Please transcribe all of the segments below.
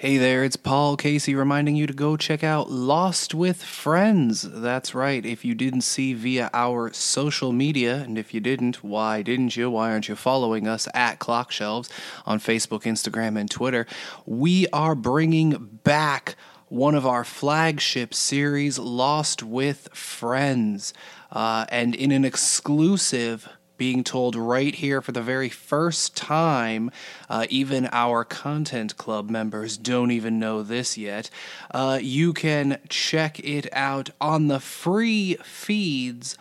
Hey there, it's Paul Casey reminding you to go check out Lost with Friends. That's right, if you didn't see via our social media, and if you didn't, why didn't you? Why aren't you following us at Clock Shelves on Facebook, Instagram, and Twitter? We are bringing back one of our flagship series, Lost with Friends, uh, and in an exclusive being told right here for the very first time. Uh, even our content club members don't even know this yet. Uh, you can check it out on the free feeds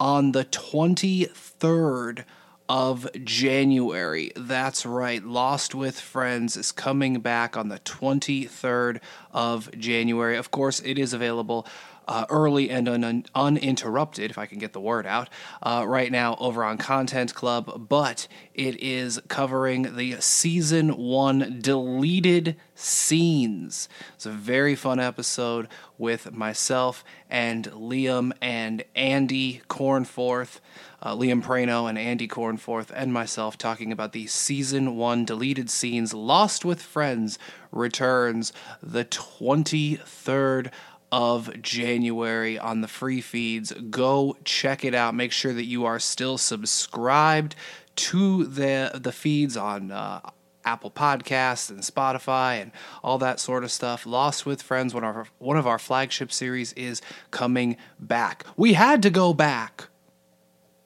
on the 23rd of January. That's right. Lost with Friends is coming back on the 23rd of January. Of course, it is available uh, early and un- uninterrupted, if I can get the word out, uh, right now over on Content Club, but it is covering the season one deleted scenes. It's a very fun episode with myself and Liam and Andy Cornforth. Uh, Liam Prano and Andy Cornforth and myself talking about the season one deleted scenes. Lost with Friends returns the 23rd of January on the free feeds. Go check it out. Make sure that you are still subscribed to the the feeds on uh, Apple Podcasts and Spotify and all that sort of stuff. Lost with Friends, one of our, one of our flagship series, is coming back. We had to go back.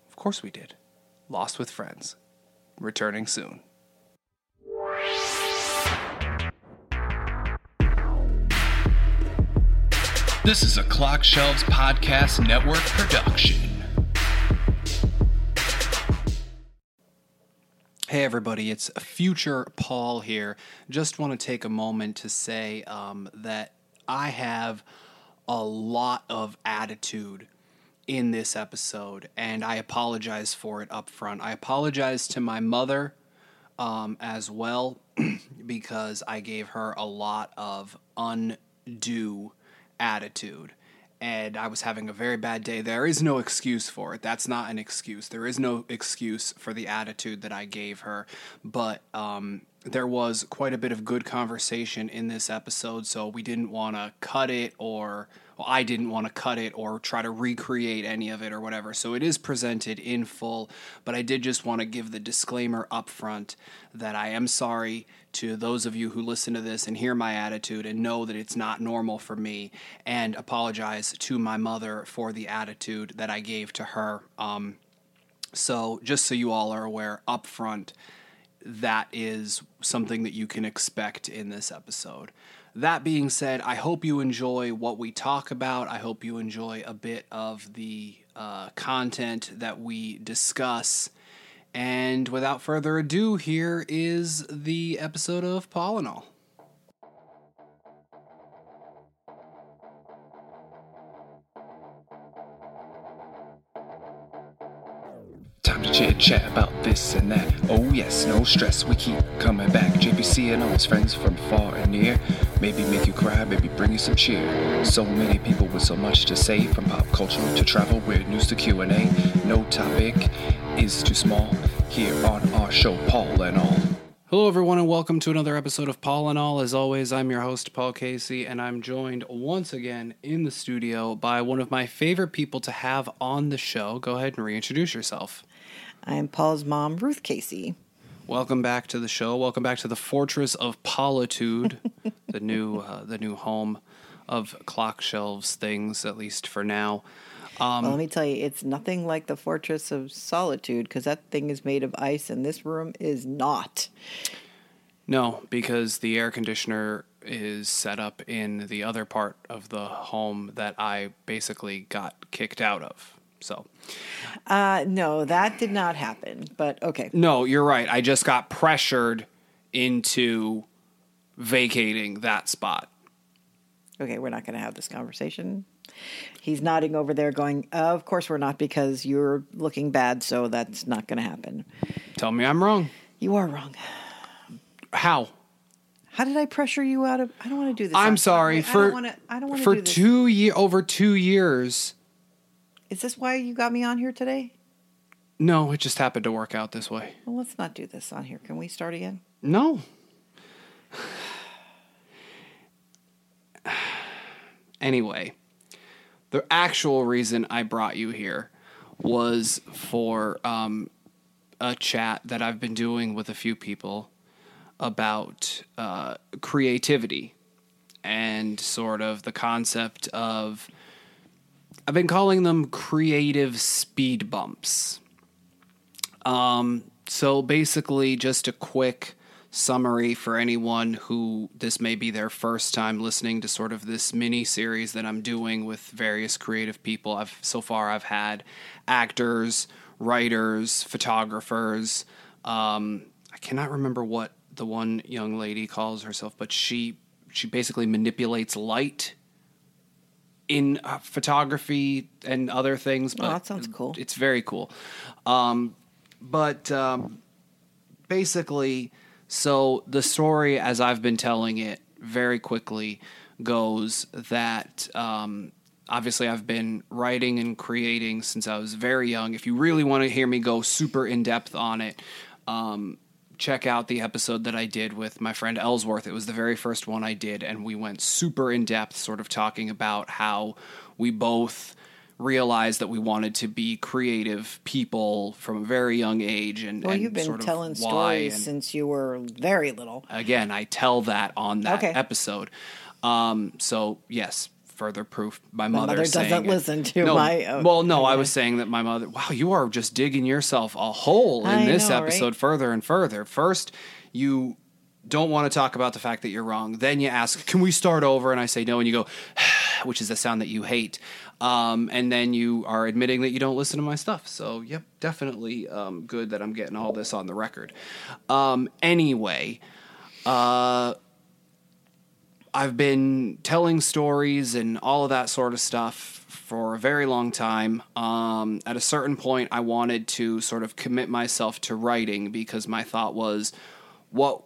Of course we did. Lost with Friends, returning soon. This is a Clock Shelves Podcast Network production. Hey, everybody, it's future Paul here. Just want to take a moment to say um, that I have a lot of attitude in this episode, and I apologize for it up front. I apologize to my mother um, as well because I gave her a lot of undue attitude and I was having a very bad day. There is no excuse for it. That's not an excuse. There is no excuse for the attitude that I gave her. But um, there was quite a bit of good conversation in this episode, so we didn't want to cut it or well, I didn't want to cut it or try to recreate any of it or whatever. So it is presented in full, but I did just want to give the disclaimer up front that I am sorry to those of you who listen to this and hear my attitude and know that it's not normal for me, and apologize to my mother for the attitude that I gave to her. Um, so, just so you all are aware up front, that is something that you can expect in this episode. That being said, I hope you enjoy what we talk about. I hope you enjoy a bit of the uh, content that we discuss. And without further ado, here is the episode of Paul chit chat about this and that. Oh, yes, no stress, we keep coming back. JPC and all his friends from far and near. Maybe make you cry, maybe bring you some cheer. So many people with so much to say, from pop culture to travel, weird news to Q&A. No topic is too small. Here on our show, Paul and All. Hello, everyone, and welcome to another episode of Paul and All. As always, I'm your host, Paul Casey, and I'm joined once again in the studio by one of my favorite people to have on the show. Go ahead and reintroduce yourself. I'm Paul's mom, Ruth Casey. Welcome back to the show. Welcome back to the Fortress of Politude, the new uh, the new home of clock shelves things, at least for now. Um, well, let me tell you, it's nothing like the Fortress of Solitude because that thing is made of ice, and this room is not. No, because the air conditioner is set up in the other part of the home that I basically got kicked out of. So, uh, no, that did not happen. But okay. No, you're right. I just got pressured into vacating that spot. Okay, we're not going to have this conversation. He's nodding over there, going, "Of course we're not, because you're looking bad, so that's not going to happen." Tell me I'm wrong. You are wrong. How? How did I pressure you out of? I don't want to do this. I'm sorry for. I don't want to. I don't want to for two year over two years. Is this why you got me on here today? No, it just happened to work out this way. Well, let's not do this on here. Can we start again? No. Anyway, the actual reason I brought you here was for um, a chat that I've been doing with a few people about uh, creativity and sort of the concept of. I've been calling them creative speed bumps. Um, so basically, just a quick summary for anyone who this may be their first time listening to sort of this mini series that I'm doing with various creative people. I've so far I've had actors, writers, photographers. Um, I cannot remember what the one young lady calls herself, but she she basically manipulates light in uh, photography and other things. But Oh, that sounds cool. It's very cool. Um, but um, basically, so the story, as I've been telling it very quickly, goes that um, obviously I've been writing and creating since I was very young. If you really want to hear me go super in depth on it, um, check out the episode that I did with my friend Ellsworth. It was the very first one I did, and we went super in depth, sort of talking about how we both realized that we wanted to be creative people from a very young age and Well, and you've been telling stories and- since you were very little. again i tell that on that Okay. episode um so yes further proof my, mother, mother saying doesn't listen to no, my- oh, well no i was saying that my mother wow you are just digging yourself a hole in I this know, right? episode further and further. First you don't want to talk about the fact that you're wrong. Then you ask can we start over? And i say no and you go which is the sound that you hate. Um, and then you are admitting that you don't listen to my stuff. So yep definitely um, good that i'm getting all this on the record. Um, anyway uh, I've been telling stories and all of that sort of stuff for a very long time. Um, at a certain point, I wanted to sort of commit myself to writing because my thought was, what?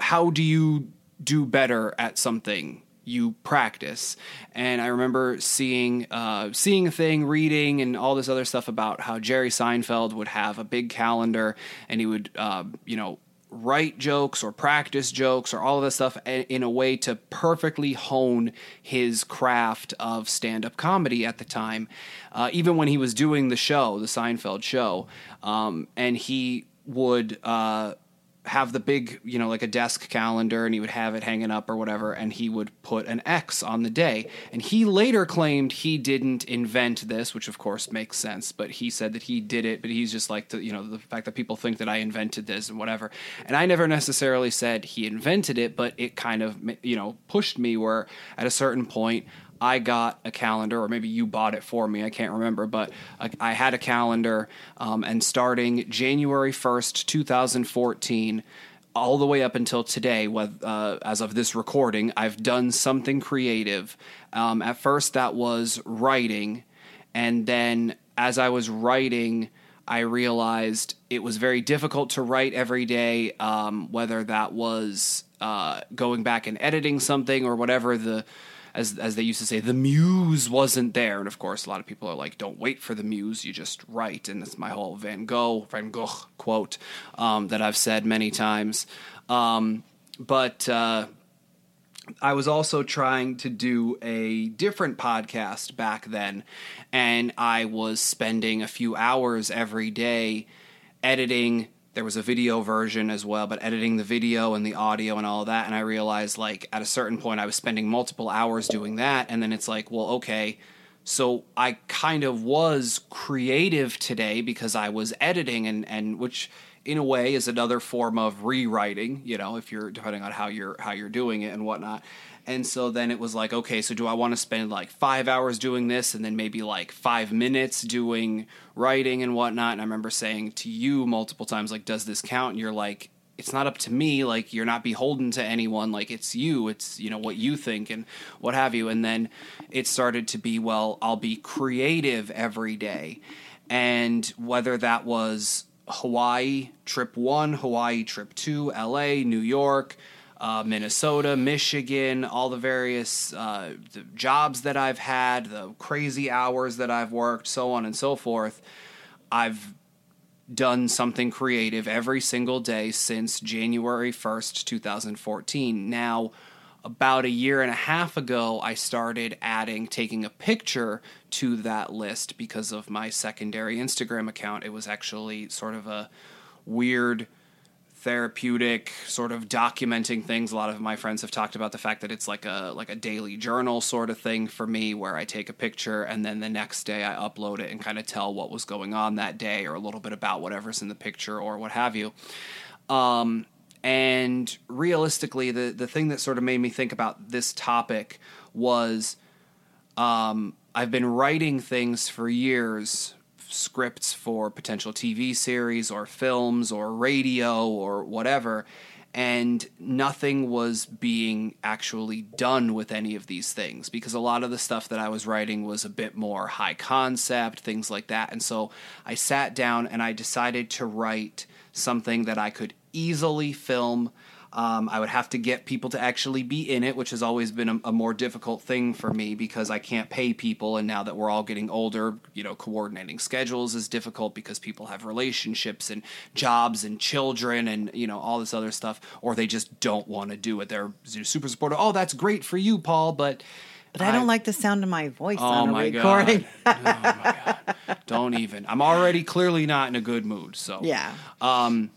How do you do better at something? You practice, and I remember seeing uh, seeing a thing, reading, and all this other stuff about how Jerry Seinfeld would have a big calendar, and he would, uh, you know, write jokes or practice jokes or all of this stuff in a way to perfectly hone his craft of stand up comedy at the time, uh, even when he was doing the show, the Seinfeld show. Um, and he would. Uh, have the big, you know, like a desk calendar and he would have it hanging up or whatever, and he would put an X on the day. And he later claimed he didn't invent this, which of course makes sense, but he said that he did it, but he's just like, the, you know, the fact that people think that I invented this and whatever. And I never necessarily said he invented it, but it kind of, you know, pushed me where at a certain point, I got a calendar, or maybe you bought it for me. I can't remember, but I, I had a calendar, um, and starting January 1st, 2014, all the way up until today, uh, as of this recording, I've done something creative. Um, at first, that was writing, and then as I was writing, I realized it was very difficult to write every day, um, whether that was uh, going back and editing something or whatever the as as they used to say, the muse wasn't there. And of course, a lot of people are like, "Don't wait for the muse; you just write." And that's my whole Van Gogh Van Gogh quote um, that I've said many times. Um, but uh, I was also trying to do a different podcast back then, and I was spending a few hours every day editing. There was a video version as well, but editing the video and the audio and all of that. And I realized, like, at a certain point, I was spending multiple hours doing that. And then it's like, well, okay, so I kind of was creative today because I was editing, and, and which in a way is another form of rewriting, you know, if you're depending on how you're how you're doing it and whatnot. And so then it was like, okay, so do I want to spend like five hours doing this and then maybe like five minutes doing writing and whatnot? And I remember saying to you multiple times, like, does this count? And you're like, it's not up to me. Like, you're not beholden to anyone. Like, it's you. It's, you know, what you think and what have you. And then it started to be, well, I'll be creative every day. And whether that was Hawaii trip one, Hawaii trip two, LA, New York, uh, Minnesota, Michigan, all the various uh, the jobs that I've had, the crazy hours that I've worked, so on and so forth. I've done something creative every single day since January 1st, 2014. Now, about a year and a half ago, I started adding taking a picture to that list because of my secondary Instagram account. It was actually sort of a weird therapeutic sort of documenting things. A lot of my friends have talked about the fact that it's like a like a daily journal sort of thing for me where I take a picture and then the next day I upload it and kind of tell what was going on that day or a little bit about whatever's in the picture or what have you. Um, and realistically the the thing that sort of made me think about this topic was um, I've been writing things for years scripts for potential TV series or films or radio or whatever, and nothing was being actually done with any of these things because a lot of the stuff that I was writing was a bit more high concept, things like that. And so I sat down and I decided to write something that I could easily film um, I would have to get people to actually be in it, which has always been a, a, more difficult thing for me because I can't pay people. And now that we're all getting older, you know, coordinating schedules is difficult because people have relationships and jobs and children and, you know, all this other stuff, or they just don't want to do it. They're super supportive. Oh, that's great for you, Paul, but. But I, I don't like the sound of my voice oh on a recording. God. oh my God. Don't even. I'm already clearly not in a good mood. So, yeah. Um,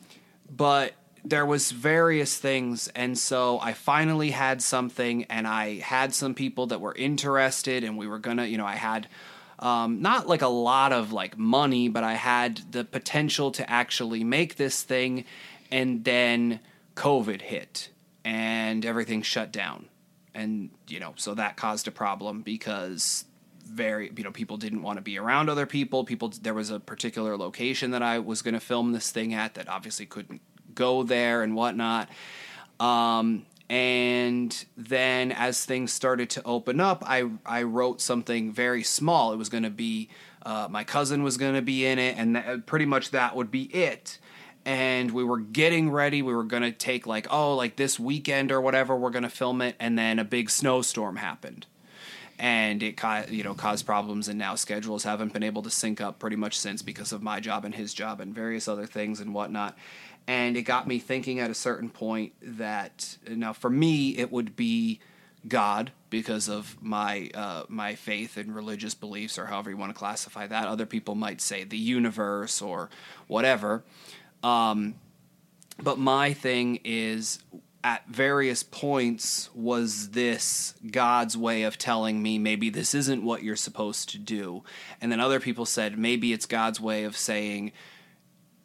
but there was various things and so i finally had something and i had some people that were interested and we were gonna you know i had um, not like a lot of like money but i had the potential to actually make this thing and then covid hit and everything shut down. And you know so that caused a problem because very you know people didn't want to be around other people. People there was a particular location that i was going to film this thing at that obviously couldn't go there and whatnot. Um, and then as things started to open up, I I wrote something very small. It was going to be uh, my cousin was going to be in it, and th- pretty much that would be it. And we were getting ready. We were going to take like oh like this weekend or whatever. We're going to film it, and then a big snowstorm happened and it you know caused problems and now schedules haven't been able to sync up pretty much since because of my job and his job and various other things and whatnot and it got me thinking at a certain point that now for me it would be God because of my uh, my faith and religious beliefs, or however you want to classify that. Other people might say the universe or whatever. Um, but my thing is, at various points, was this God's way of telling me maybe this isn't what you're supposed to do? And then other people said maybe it's God's way of saying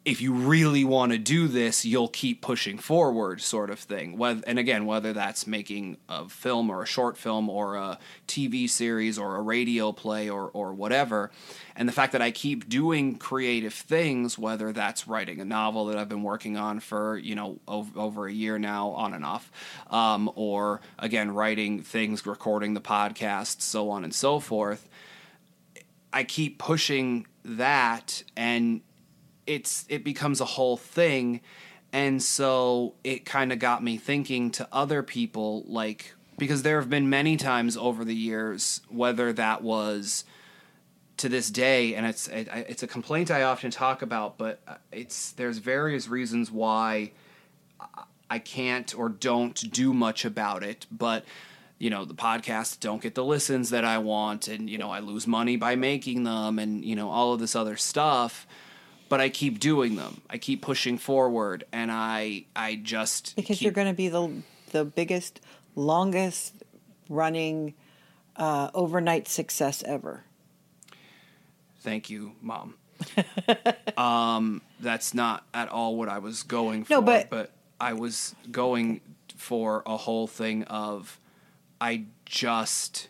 if you really want to do this, you'll keep pushing forward, sort of thing. And again, whether that's making a film or a short film or a TV series or a radio play or, or whatever. And the fact that I keep doing creative things, whether that's writing a novel that I've been working on for, you know, over, over a year now, on and off, um, or again, writing things, recording the podcast, so on and so forth. I keep pushing that and it's it becomes a whole thing. And so it kind of got me thinking to other people like because there have been many times over the years whether that was to this day and it's it, it's a complaint I often talk about but uh, it's there's various reasons why I can't or don't do much about it. But you know the podcasts don't get the listens that I want and you know I lose money by making them and you know all of this other stuff but I keep doing them. I keep pushing forward, and I I just because keep... you're going to be the the biggest, longest running uh, overnight success ever. Thank you, mom. um, that's not at all what I was going for. No, but but I was going for a whole thing of I just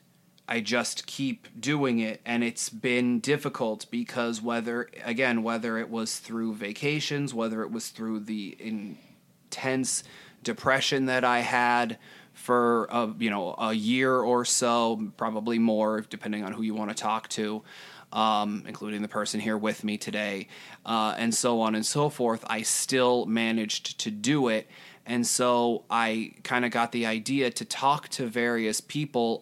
I just keep doing it and it's been difficult because whether again whether it was through vacations whether it was through the intense depression that I had for a, you know a year or so probably more depending on who you want to talk to um, including the person here with me today uh, and so on and so forth I still managed to do it. And so I kind of got the idea to talk to various people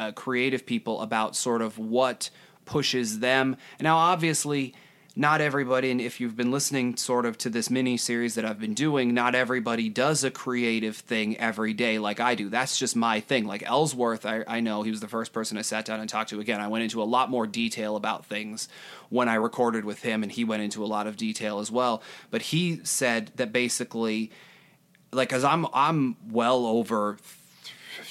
uh, creative people about sort of what pushes them. Now, obviously, not everybody, and if you've been listening sort of to this mini series that I've been doing, not everybody does a creative thing every day like I do. That's just my thing. Like Ellsworth, I, I know he was the first person I sat down and talked to. Again, I went into a lot more detail about things when I recorded with him, and he went into a lot of detail as well. But he said that basically, like, as I'm I'm well over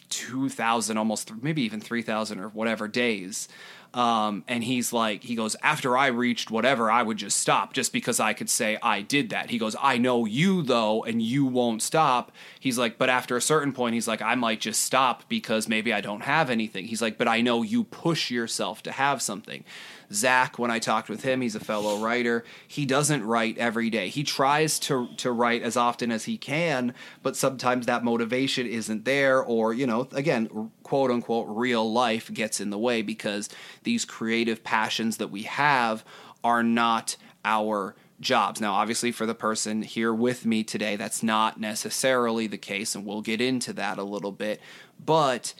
two thousand, almost maybe even three thousand or whatever days um, and he's like, he goes, after I reached whatever, I would just stop just because I could say I did that. He goes, I know you though, and you won't stop. He's like, but after a certain point, he's like, I might just stop because maybe I don't have anything. He's like, but I know you push yourself to have something. Zach, when I talked with him, he's a fellow writer. He doesn't write every day. He tries to to write as often as he can, but sometimes that motivation isn't there, or you know, again, quote unquote, real life gets in the way because these creative passions that we have are not our jobs. Now, obviously, for the person here with me today, that's not necessarily the case, and we'll get into that a little bit. But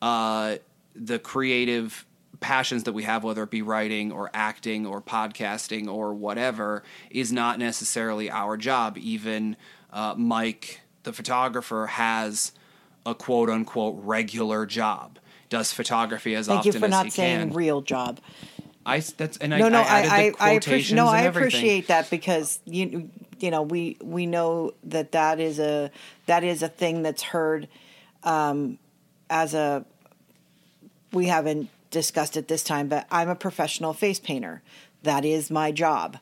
uh, the creative passions that we have, whether it be writing or acting or podcasting or whatever, is not necessarily our job. Even uh, Mike, the photographer, has a quote unquote regular job. Does photography as Thank often you for as not he saying can. real job. I that's and No, I, no, I I, added I, the I, quotations appreciate. No, I appreciate that because you, you know, we we know that that is a that is a thing that's heard um, as a. We haven't discussed it this time, but I'm a professional face painter. That is my job.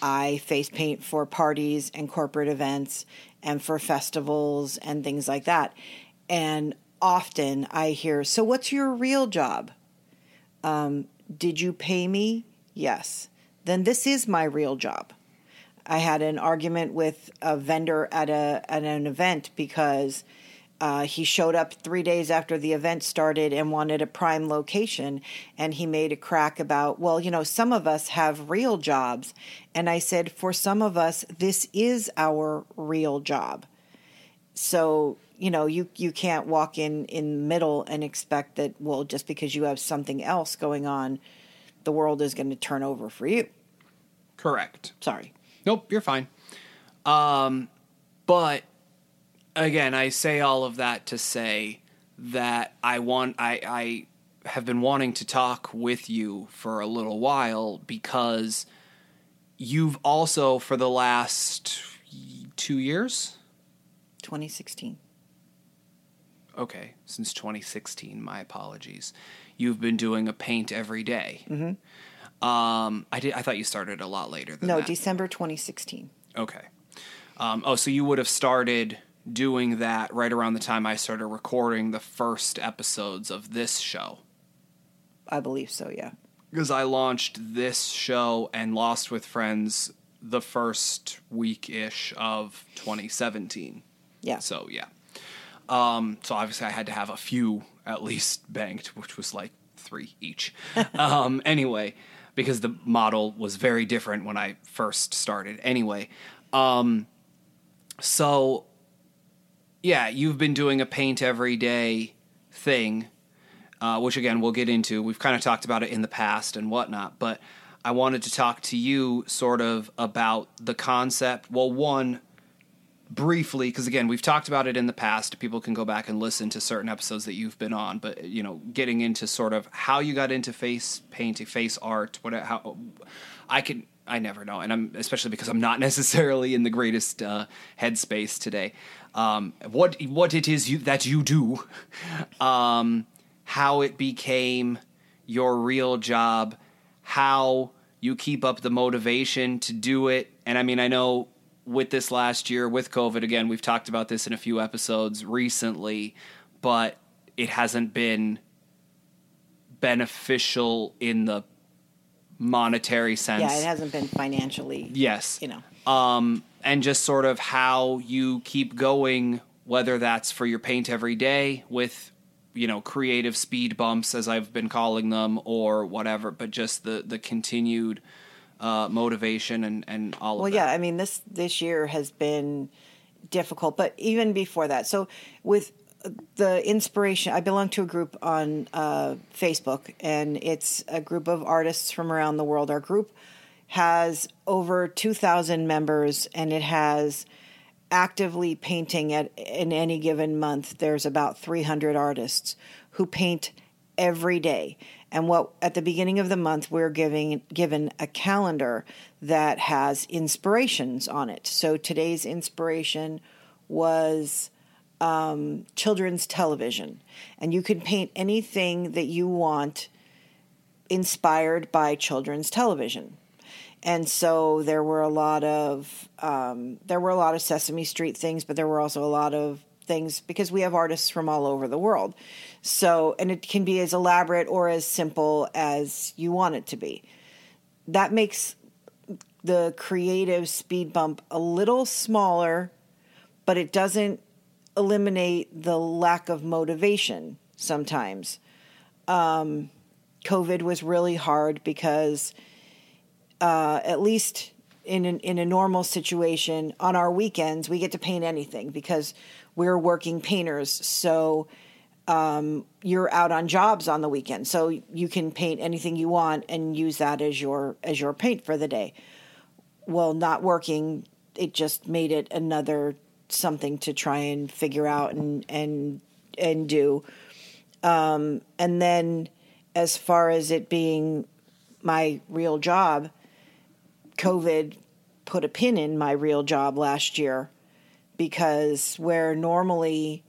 I face paint for parties and corporate events and for festivals and things like that. And often I hear, "So what's your real job?" Um, Did you pay me? Yes. Then this is my real job. I had an argument with a vendor at a at an event because uh, he showed up three days after the event started and wanted a prime location, and he made a crack about, well, you know, some of us have real jobs, and I said, for some of us, this is our real job. So you know, you you can't walk in in the middle and expect that, well, just because you have something else going on, the world is going to turn over for you. Correct. Sorry. Nope, you're fine. Um, but again, I say all of that to say that I want I I have been wanting to talk with you for a little while because you've also for the last 2 years, 2016. okay, since 2016, my apologies. You've been doing a paint every day. Mm-hmm. Um, I did. I thought you started a lot later than No, that. December 2016. Okay. Um, oh, so you would have started doing that right around the time I started recording the first episodes of this show. I believe so, yeah. Because I launched this show and Lost with Friends the first week ish of 2017. Yeah. So, yeah. Um, so obviously I had to have a few at least banked, which was like three each. um, anyway, because the model was very different when I first started. Anyway, um, so yeah, you've been doing a paint every day thing, uh, which again we'll get into. We've kind of talked about it in the past and whatnot, but I wanted to talk to you sort of about the concept. Well, one briefly because again we've talked about it in the past people can go back and listen to certain episodes that you've been on but you know getting into sort of how you got into face painting face art what how i can i never know and i'm especially because i'm not necessarily in the greatest uh, headspace today um, what what it is you that you do um, how it became your real job how you keep up the motivation to do it and i mean i know with this last year with COVID again, we've talked about this in a few episodes recently, but it hasn't been beneficial in the monetary sense. Yeah, it hasn't been financially. Yes. You know. Um, and just sort of how you keep going, whether that's for your paint every day with, you know, creative speed bumps, as I've been calling them, or whatever, but just the, the continued uh, motivation and, and all Well, of that. Well, yeah, I mean this this year has been difficult, but even before that. So with the inspiration, I belong to a group on uh, Facebook, and it's a group of artists from around the world. Our group has over 2,000 members and it has actively painting at in any given month there's about 300 artists who paint every day. And what at the beginning of the month we're giving given a calendar that has inspirations on it. So today's inspiration was um, children's television. And you can paint anything that you want inspired by children's television and so there were a lot of um, there were a lot of Sesame Street things, but there were also a lot of things because we have artists from all over the world. So and it can be as elaborate or as simple as you want it to be. That makes the creative speed bump a little smaller, but it doesn't eliminate the lack of motivation sometimes. Um, COVID was really hard because uh, at least in an, in a normal situation on our weekends we get to paint anything because we're working painters. So um, you're out on jobs on the weekend so you can paint anything you want and use that as your as your paint for the day. Well not working it just made it another something to try and figure out and and and do. Um, and then as far as it being my real job COVID put a pin in my real job last year because where normally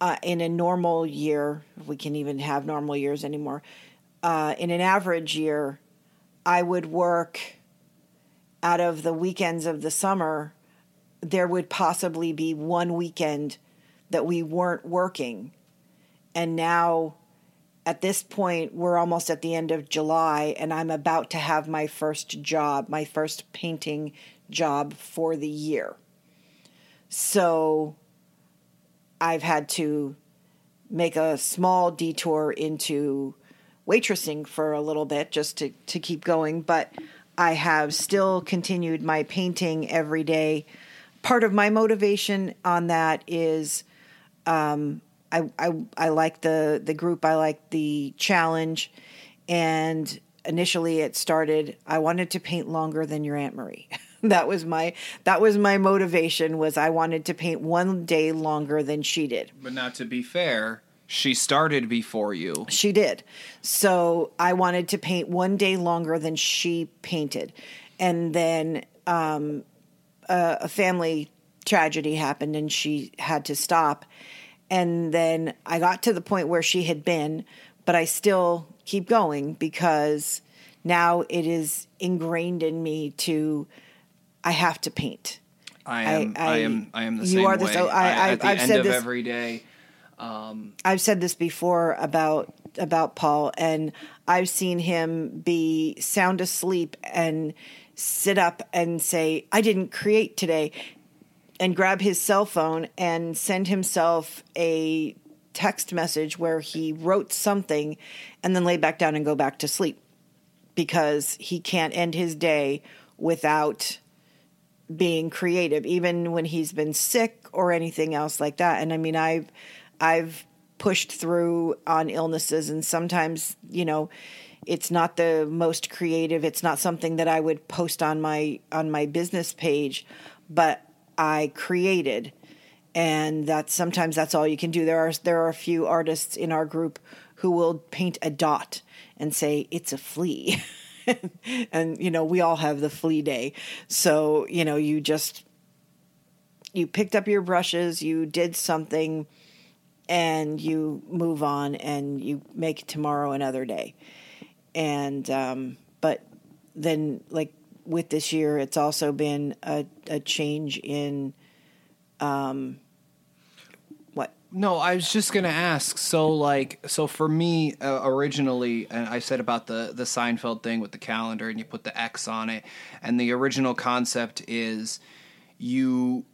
uh, in a normal year, we can even have normal years anymore, uh, in an average year, I would work out of the weekends of the summer. There would possibly be one weekend that we weren't working. And now at this point, we're almost at the end of July, and I'm about to have my first job, my first painting job for the year. So I've had to make a small detour into waitressing for a little bit just to, to keep going, but I have still continued my painting every day. Part of my motivation on that is um, I, I I like the the group. I like the challenge, and initially it started. I wanted to paint longer than your Aunt Marie. that was my that was my motivation. Was I wanted to paint one day longer than she did. But not to be fair, she started before you. She did. So I wanted to paint one day longer than she painted, and then um, a, a family tragedy happened, and she had to stop and then I got to the point where she had been, but I still keep going because now it is ingrained in me to I have to paint. I am. I, I, I am. I am the you same You are the, way. So I, I, at the I've end said of this, every day. Um, I've said this before about about Paul, and I've seen him be sound asleep and sit up and say, "I didn't create today," and grab his cell phone and send himself a text message where he wrote something and then lay back down and go back to sleep because he can't end his day without being creative even when he's been sick or anything else like that. And i mean i've i've pushed through on illnesses and sometimes you know it's not the most creative. It's not something that i would post on my on my business page but I created. And that sometimes that's all you can do. There are there are a few artists in our group who will paint a dot and say it's a flea. and you know, we all have the flea day. So, you know, you just you picked up your brushes, you did something and you move on and you make tomorrow another day. And um but then like with this year, it's also been a, a change in um, what? No, I was just gonna ask. So, like, so for me, uh, originally, and I said about the the Seinfeld thing with the calendar, and you put the X on it, and the original concept is you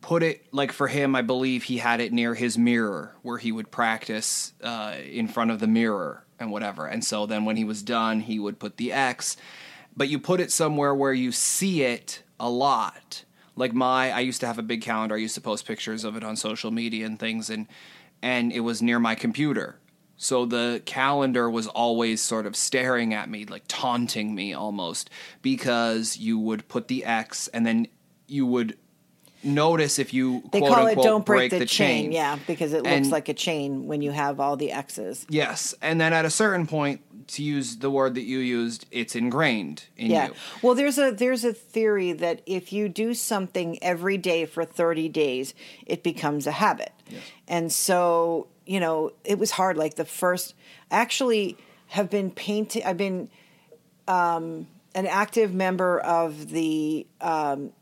put it like for him i believe he had it near his mirror where he would practice uh, in front of the mirror and whatever and so then when he was done he would put the x but you put it somewhere where you see it a lot. Like my, I used to have a big calendar. I used to post pictures of it on social media and things, and and it was near my computer. So the calendar was always sort of staring at me, like taunting me almost, because you would put the X and then you would notice if you They quote call it unquote "Don't break, the, chain. chain. Yeah, because it looks like a chain when you have all the X's. Yes, and then at a certain point, to use the word that you used, it's ingrained in Yeah. you. Well, there's a there's a theory that if you do something every day for 30 days, it becomes a habit. yes. And so, you know, it was hard like the first actually have been painting I've been um an active member of the um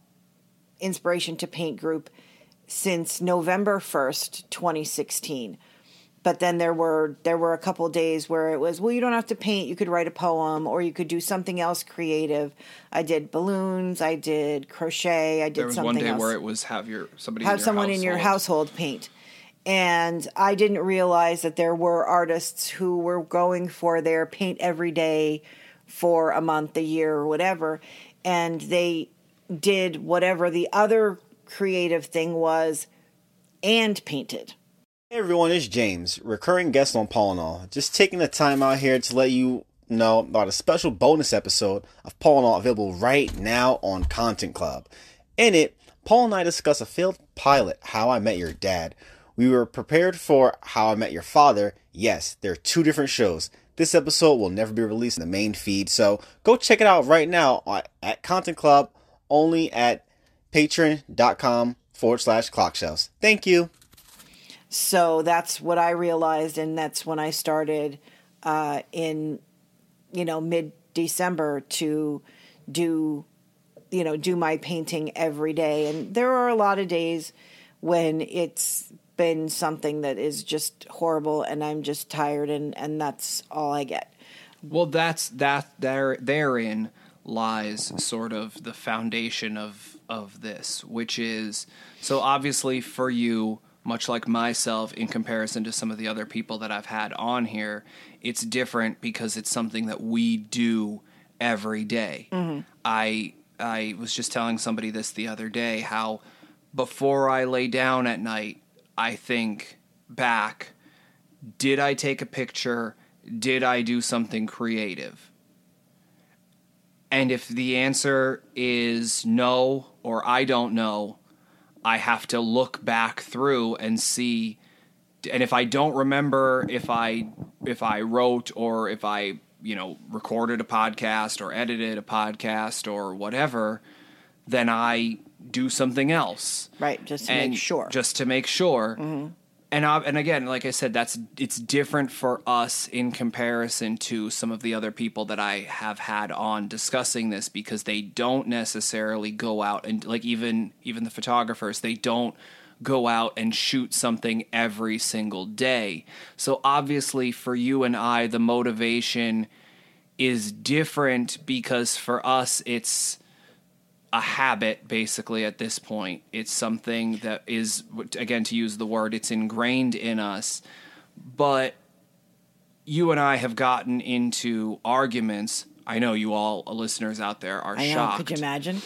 Inspiration to Paint group since November 1st, 2016 but then there were there were a couple days where it was well you don't have to paint. You could write a poem or you could do something else creative. I did balloons i did crochet i did There was something one day else. where it was have your somebody have in your someone in your household. household paint. And i didn't realize that there were artists who were going for their paint every day for a month a year or whatever. And they did whatever the other creative thing was and painted Hey everyone, it's James, recurring guest on Paul and All. Just taking the time out here to let you know about a special bonus episode of Paul and All available right now on Content Club. In it, Paul and I discuss a failed pilot, How I Met Your Dad. We were prepared for How I Met Your Father. Yes, there are two different shows. This episode will never be released in the main feed, so go check it out right now at Content Club, only at patreon.com forward slash clockshelves. Thank you. so that's what I realized, and that's when I started uh, in, you know, mid December to do, you know, do my painting every day. And there are a lot of days when it's been something that is just horrible, and I'm just tired, and and that's all I get. Well, that's that there therein lies sort of the foundation of of this, which is so obviously for you, much like myself, in comparison to some of the other people that I've had on here, it's different because it's something that we do every day. Mm-hmm. I I was just telling somebody this the other day how before I lay down at night, I think back did I take a picture? Did I do something creative? And if the answer is no or I don't know, I have to look back through and see and if I don't remember if I if I wrote or if I, you know, recorded a podcast or edited a podcast or whatever, then I do something else Right, just to and make sure. just to make sure. Mm-hmm. And I, and again, like I said, that's it's different for us in comparison to some of the other people that I have had on discussing this because they don't necessarily go out and like even even the photographers they don't go out and shoot something every single day. So obviously for you and I the motivation is different because for us it's a habit basically at this point. It's something that is again to use the word it's ingrained in us. But you and I have gotten into arguments. I know you all listeners out there are I know. shocked Could you imagine?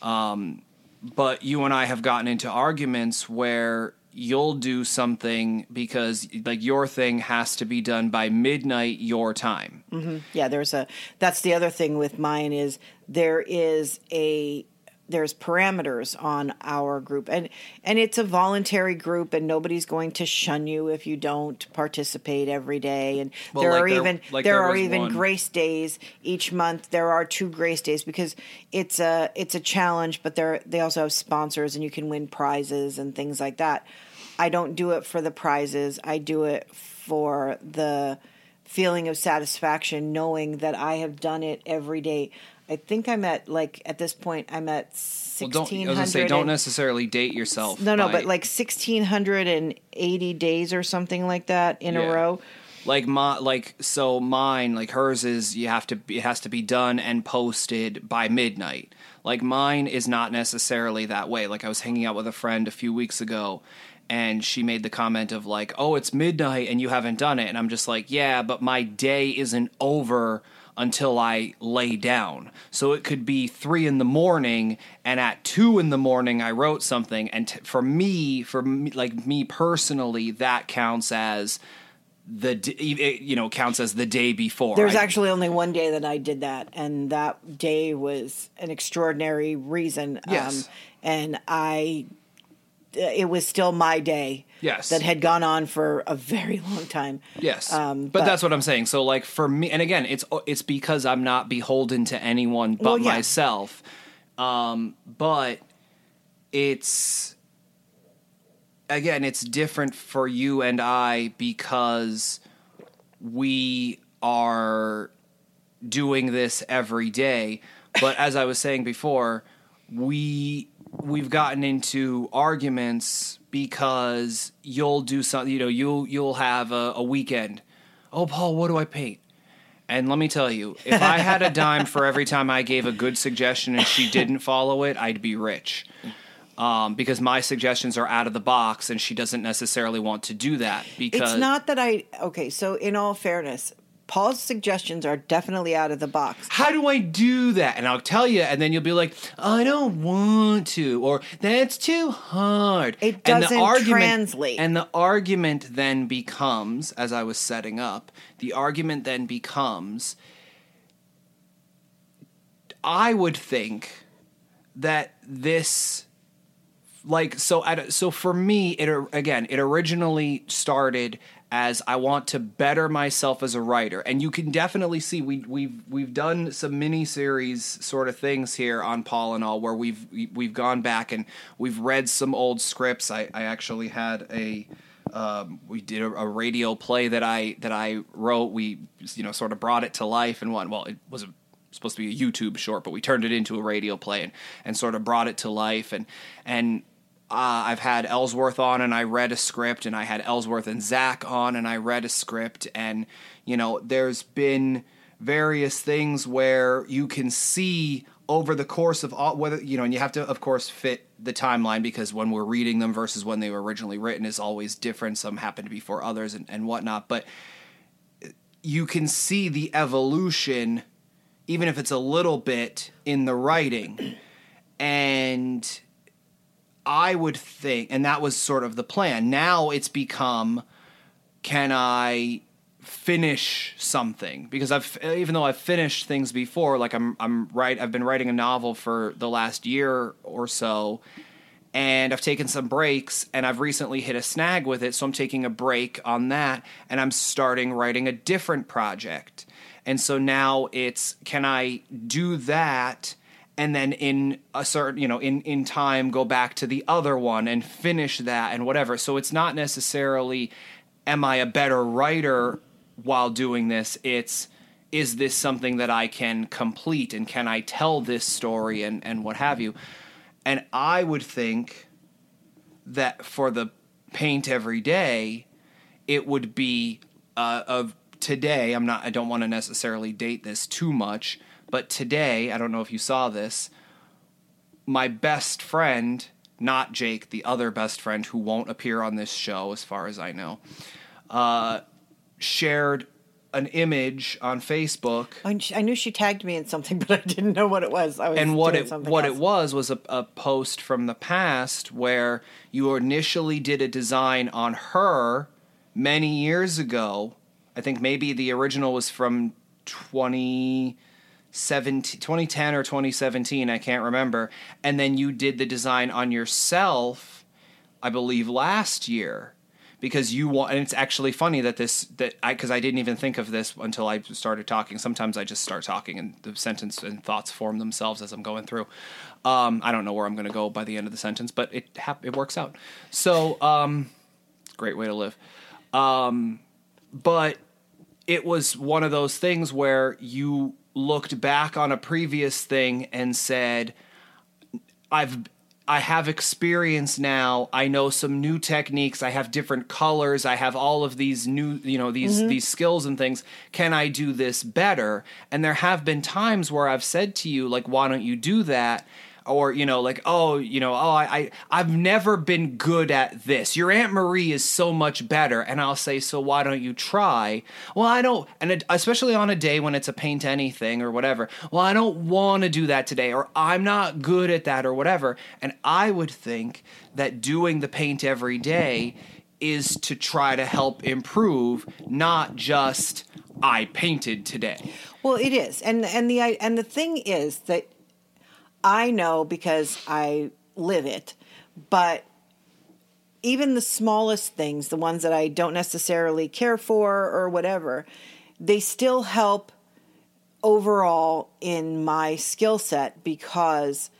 Um, but you and I have gotten into arguments where you'll do something because like your thing has to be done by midnight your time. Mm-hmm. Yeah, there's a. That's the other thing with mine is there is a there's parameters on our group. And and it's a voluntary group and nobody's going to shun you if you don't participate every day. And Well, there like are there- even like there there are even one- grace days each month. There are two grace days because it's a it's a challenge but they they also have sponsors and you can win prizes and things like that i don't do it for the prizes i do it for the feeling of satisfaction knowing that i have done it every day i think i'm at like at this point i'm at Well, don't, I was 1600 say, don't and- necessarily date yourself. no no by- but like 1680 days or something like that in Yeah. a row like my like so mine like hers is you have to it has to be done and posted by midnight like mine is not necessarily that way like i was hanging out with a friend a few weeks ago and she made the comment of like oh it's midnight and you haven't done it and i'm just like yeah but my day isn't over until I lay down. So it could be three in the morning, and at two in the morning I wrote something. And t- for me, for me, like me personally, that counts as the d- you know counts as the day before. There's I- actually only one day that I did that, and that day was an extraordinary reason. Um, yes. and I, it was still my day. Yes. That had gone on for a very long time. Yes, Um, but, that's what I'm saying. So, like for me, and again, it's it's because I'm not beholden to anyone but Well, yeah. myself. Um, but it's again, it's different for you and I because we are doing this every day. But as I was saying before, we we've gotten into arguments because you'll do something. You know, you'll you'll have a, a weekend. Oh, Paul, what do I paint? And let me tell you, if I had a dime for every time I gave a good suggestion and she didn't follow it, I'd be rich. Um, because my suggestions are out of the box and she doesn't necessarily want to do that because It's not that I. Okay, so in all fairness, Paul's suggestions are definitely out of the box. how do I do that? And I'll tell you, and then you'll be like, I don't want to, or that's too hard. It and doesn't translate. And the argument then becomes, as I was setting up, the argument then becomes, I would think that this like so at, so for me it again it originally started as I want to better myself as a writer. And you can definitely see we we've we've done some mini series sort of things here on Paul and all where we've we- we've gone back and we've read some old scripts. I I actually had a um, we did a, a radio play that I that I wrote. We you know sort of brought it to life and one well it was a supposed to be a YouTube short, but we turned it into a radio play and, and sort of brought it to life. And and uh, I've had Ellsworth on and I read a script, and I had Ellsworth and Zach on and I read a script, and you know there's been various things where you can see over the course of all whether you know and you have to of course fit the timeline because when we're reading them versus when they were originally written is always different. Some happen before others and, and whatnot. But you can see the evolution even if it's a little bit in the writing. And i would think and that was sort of the plan now it's become can i finish something because i've even though i've finished things before like i'm i'm right i've been writing a novel for the last year or so and I've taken some breaks and I've recently hit a snag with it so I'm taking a break on that and I'm starting writing a different project. And so now it's can I do that and then in a certain, you know, in in time go back to the other one and finish that and whatever. So it's not necessarily am I a better writer while doing this? It's is this something that I can complete and can I tell this story and and what have you? And I would think that for the paint every day, it would be uh, of today. I'm not. I don't want to necessarily date this too much, but today, I don't know if you saw this. My best friend, not Jake, the other best friend who won't appear on this show, as far as I know, uh, shared an image on Facebook I, knew she tagged me in something, but I didn't know what it was. I was and what it what else. it was was a, a post from the past where you initially did a design on her many years ago. I think maybe the original was from 2017, 2010 or 2017. I can't remember. And then you did the design on yourself, I believe, last year because you want and it's actually funny that this that I because I didn't even think of this until I started talking. Sometimes I just start talking and the sentence and thoughts form themselves as I'm going through. Um, I don't know where I'm going to go by the end of the sentence, but it hap- it works out. So um, great way to live. Um, but it was one of those things where you looked back on a previous thing and said, I've I have experience now. I know some new techniques. I have different colors. I have all of these new, you know, these mm-hmm. these skills and things. Can I do this better? And there have been times where I've said to you like why don't you do that? Or you know, like oh, you know, oh, I, I I've never been good at this. Your Aunt Marie is so much better, and I'll say, so why don't you try? Well, I don't, and it, especially on a day when it's a paint anything or whatever. Well, I don't want to do that today, or I'm not good at that, or whatever. And I would think that doing the paint every day is to try to help improve, not just I painted today. Well, it is, and and the and the thing is that I know because I live it, but even the smallest things, the ones that I don't necessarily care for or whatever, they still help overall in my skill set because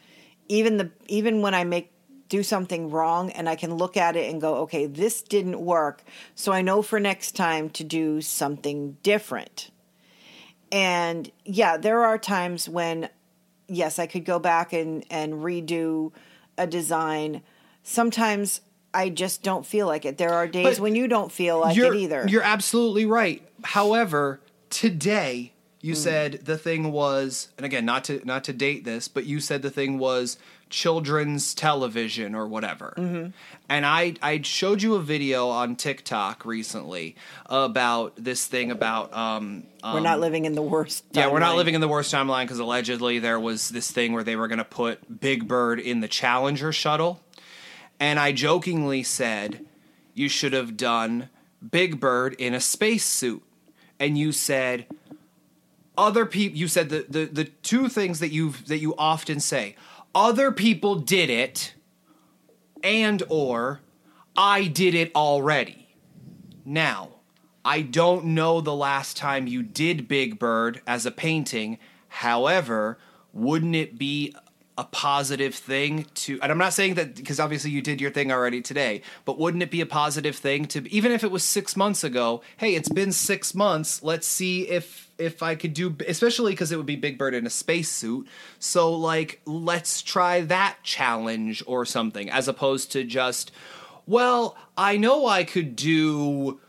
even the even when I make do something wrong and I can look at it and go, okay, this didn't work. So I know for next time to do something different. And yeah, there are times when, yes, I could go back and, and redo a design. Sometimes I just don't feel like it. There are days But when you don't feel like it either. You're absolutely right. However, today you Hmm. said the thing was, and again, not to not to date this, but you said the thing was children's television or whatever. Mm-hmm. And I I showed you a video on TikTok recently about this thing about um, we're not living in the worst. yeah, we're not living in the worst timeline because allegedly there was this thing where they were going to put Big Bird in the Challenger shuttle. And I jokingly said, you should have done Big Bird in a spacesuit. And you said, other people, you said the, the, the two things that you that you often say other people did it and or I did it already. Now, I don't know the last time you did Big Bird as a painting. However, wouldn't it be a positive thing to and I'm not saying that because obviously you did your thing already today, but wouldn't it be a positive thing to even if it was 6 months ago, hey, it's been 6 months, let's see if if I could do especially cuz it would be Big Bird in a spacesuit. So like let's try that challenge or something as opposed to just well, I know I could do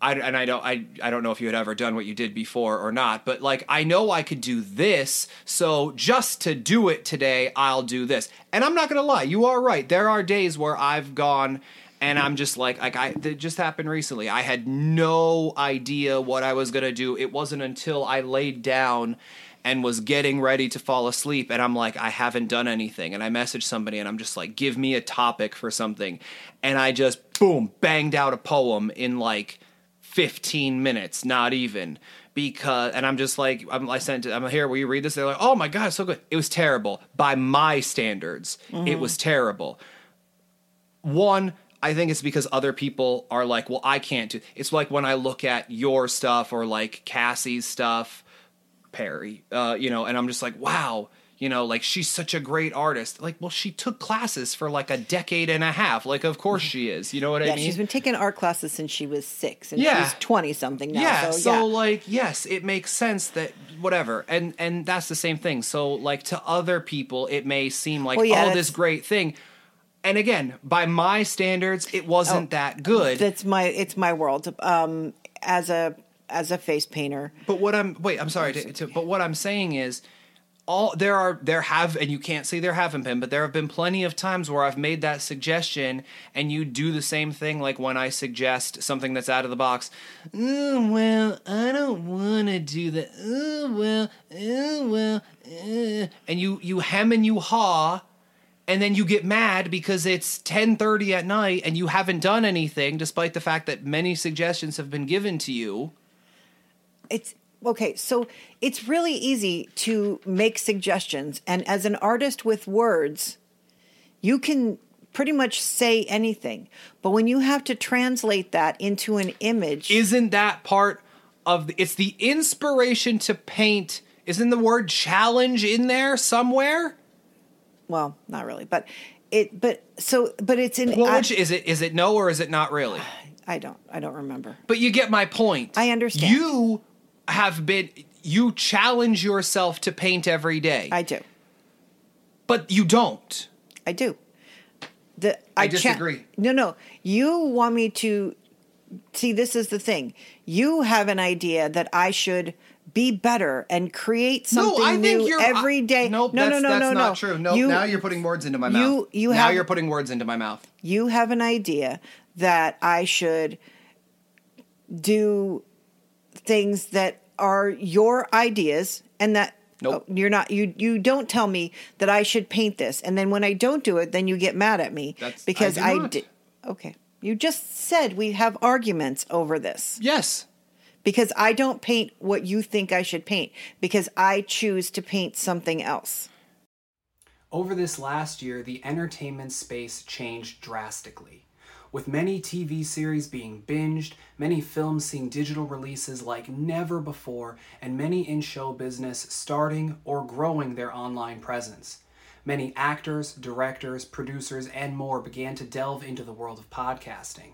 I, and I don't I, I don't know if you had ever done what you did before or not, but like I know I could do this, so just to do it today, I'll do this. And I'm not gonna lie, you are right. There are days where I've gone and I'm just like like I it just happened recently. I had no idea what I was gonna do. It wasn't until I laid down and was getting ready to fall asleep and I'm like I haven't done anything and I messaged somebody and I'm just like give me a topic for something and I just boom banged out a poem in like 15 minutes, not even. Because and I'm just like I'm I sent it, I'm here, will you read this? They're like, oh my god, so good. It was terrible. By my standards, it mm-hmm. was terrible. One, I think it's because other people are like, well, I can't do it's like when I look at your stuff or like Cassie's stuff, Perry, uh, you know, and I'm just like, wow, you know, like she's such a great artist. Like, well, she took classes for like a decade and a half. Like, of course she is. You know what I mean? she's been taking art classes since she was six, and Yeah. she's twenty something now. yeah so, so yeah. like yes it makes sense that whatever and and that's the same thing so like to other people it may seem like Well, yeah, oh this great thing and again by my standards it wasn't Oh, that good. That's my it's my world. Um, as a as a face painter, but what i'm wait i'm sorry to, to, but what i'm saying is all there are there have and you can't say there haven't been but there have been plenty of times where i've made that suggestion and you do the same thing like when i suggest something that's out of the box. Oh well i don't want to do that. Oh well oh well eh," and you you hem and you haw and then you get mad because it's 10:30 at night and you haven't done anything despite the fact that many suggestions have been given to you it's okay. So it's really easy to make suggestions, and as an artist with words, you can pretty much say anything. But when you have to translate that into an image, isn't that part of the, it's the inspiration to paint isn't the word challenge in there somewhere well, not really, but it. But so, but it's in. well I, which is it is it no or is it not really I don't. I don't remember. but you get my point I understand. you have been you challenge yourself to paint every day I do. but you don't I do. The I cha- disagree. no, no. You want me to see. This is the thing. You have an idea that I should be better and create something no, I think new you're every day. Nope, no, that's, no, no, that's no, not no. true. No, You- now you're putting words into my you- mouth. you now have- you're putting words into my mouth. you have an idea that I should do things that are your ideas and that Nope. oh, you're not you you don't tell me that I should paint this and then when I don't do it then you get mad at me That's- I because do I, did okay You just said we have arguments over this Yes. Because I don't paint what you think I should paint because I choose to paint something else. Over this last year, the entertainment space changed drastically. With many TV series being binged, many films seeing digital releases like never before, and many in show business starting or growing their online presence. Many actors, directors, producers, and more began to delve into the world of podcasting.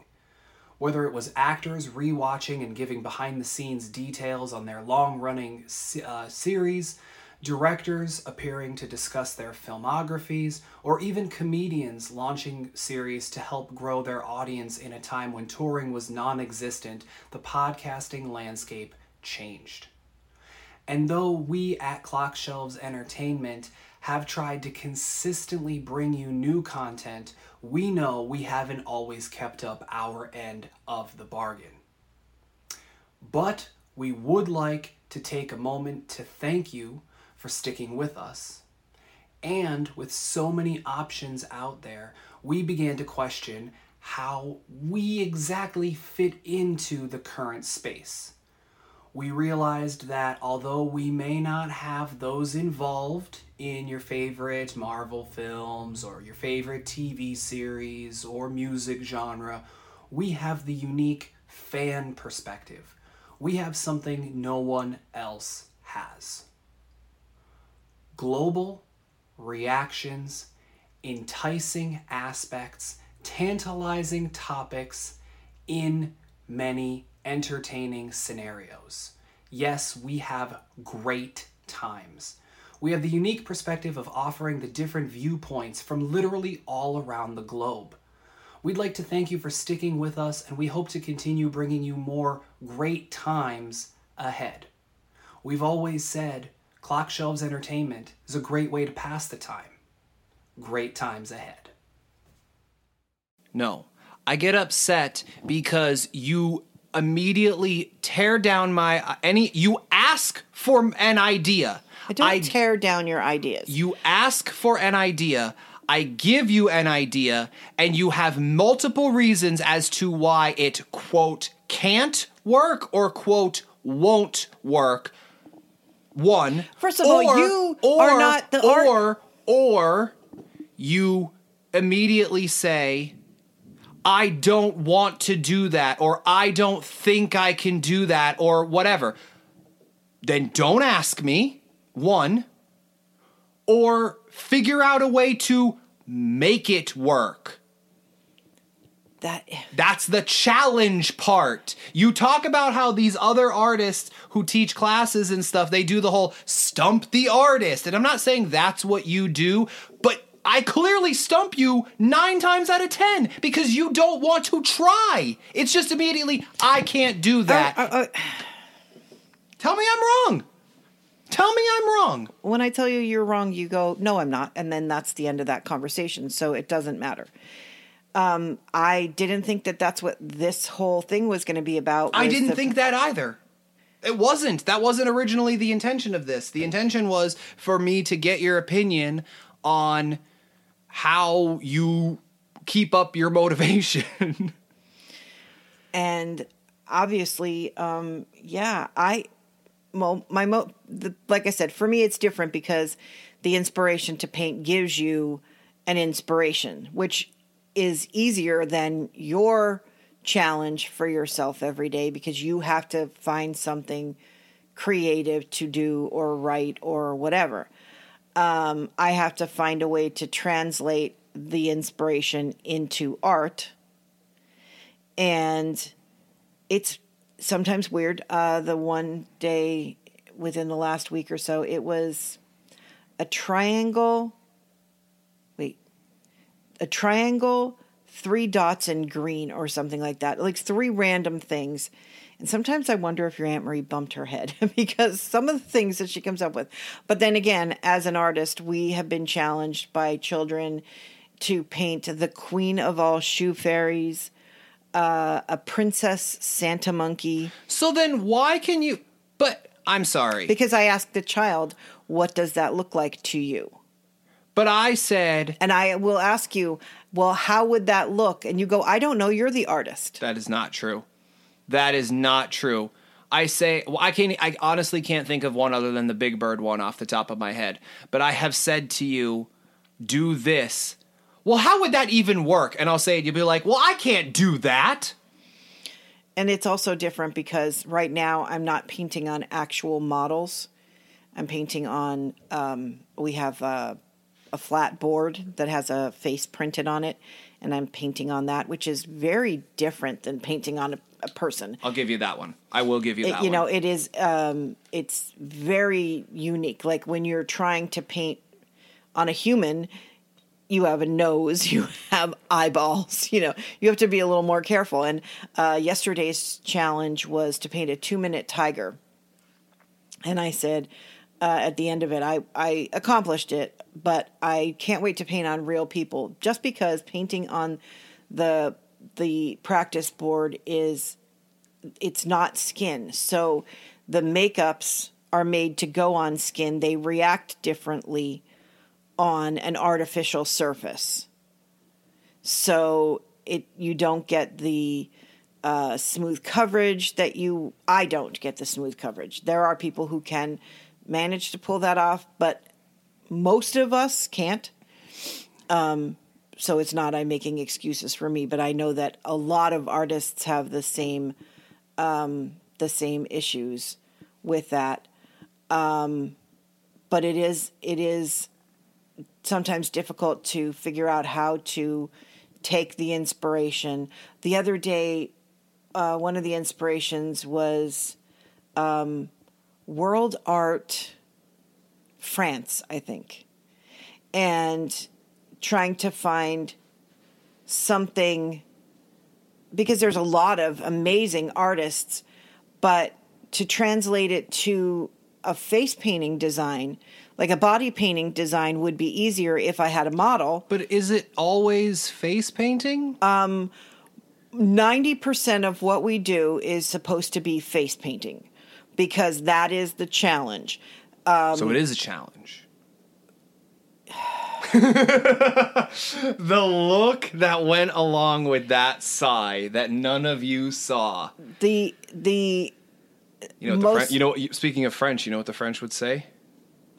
Whether it was actors rewatching and giving behind the scenes details on their long running uh, series, directors appearing to discuss their filmographies, or even comedians launching series to help grow their audience in a time when touring was non existent, the podcasting landscape changed. And though we at Clock Shelves Entertainment have tried to consistently bring you new content, we know we haven't always kept up our end of the bargain. But we would like to take a moment to thank you for sticking with us. And with so many options out there, we began to question how we exactly fit into the current space we realized that although we may not have those involved in your favorite Marvel films or your favorite TV series or music genre, we have the unique fan perspective. We have something no one else has. Global reactions, enticing aspects, tantalizing topics in many entertaining scenarios. Yes, we have great times. We have the unique perspective of offering the different viewpoints from literally all around the globe. We'd like to thank you for sticking with us, and we hope to continue bringing you more great times ahead. We've always said Clock Shelves Entertainment is a great way to pass the time. Great times ahead. No. I get upset because you immediately tear down my any you ask for an idea. I don't tear down your ideas. you ask for an idea. I give you an idea and you have multiple reasons as to why it quote can't work or quote won't work. One First of all, you are not the art- or or you immediately say I don't want to do that, or I don't think I can do that, or whatever, then don't ask me, one, or figure out a way to make it work. That That's the challenge part. You talk about how these other artists who teach classes and stuff, they do the whole stump the artist. And I'm not saying that's what you do, but I clearly stump you nine times out of ten because you don't want to try. It's just immediately, I can't do that. Uh, uh, uh, Tell me I'm wrong. Tell me I'm wrong. when I tell you you're wrong, you go, "No, I'm not," and then that's the end of that conversation. So it doesn't matter. Um, I didn't think that that's what this whole thing was going to be about. I didn't the- think that either. It wasn't. That wasn't originally the intention of this. The intention was for me to get your opinion on how you keep up your motivation. and obviously um yeah i well my mo the, like i said for me it's different because the inspiration to paint gives you an inspiration which is easier than your challenge for yourself every day because you have to find something creative to do or write or whatever um, i have to find a way to translate the inspiration into art and it's sometimes weird. Uh, the one day within the last week or so, it was a triangle. Wait, a triangle, three dots in green or something like that. Like three random things. And sometimes I wonder if your Aunt Marie bumped her head because some of the things that she comes up with. But then again, as an artist, we have been challenged by children to paint the queen of all shoe fairies, uh, a princess Santa monkey. so then why can you but I'm sorry. Because I asked the child, what does that look like to you? But I said And I will ask you, well, how would that look? And you go, I don't know. You're the artist. that is not true. That is not true. I say, well, I can't. I honestly can't think of one other than the Big Bird one off the top of my head. But I have said to you, do this. Well, how would that even work? And I'll say it. You'll be like, well, I can't do that. And it's also different because right now I'm not painting on actual models. I'm painting on, um, we have a, a flat board that has a face printed on it, and I'm painting on that, which is very different than painting on a, a person. I'll give you that one. I will give you It- that you one. know, it is, um, it's very unique. Like when you're trying to paint on a human, you have a nose, you have eyeballs, you know, you have to be a little more careful. And uh, yesterday's challenge was to paint a two minute tiger. And I said uh, at the end of it, I, I accomplished it, but I can't wait to paint on real people just because painting on the the practice board is it's not skin. So the makeups are made to go on skin. They react differently on an artificial surface. So it you don't get the uh, smooth coverage that you I don't get the smooth coverage. There are people who can manage to pull that off, but most of us can't. Um, so it's not I'm making excuses for me, but I know that a lot of artists have the same um, the same issues with that. Um, but it is it is sometimes difficult to figure out how to take the inspiration. The other day, uh, one of the inspirations was um, world art France, I think, and trying to find something because there's a lot of amazing artists, but to translate it to a face painting design, like a body painting design, would be easier if I had a model. but is it always face painting? Um, 90% of what we do is supposed to be face painting because that is the challenge. Um, so it is a challenge. the look that went along with that sigh that none of you saw. The the You know, what the Most- Fren- you know. Speaking of French, you know what the French would say?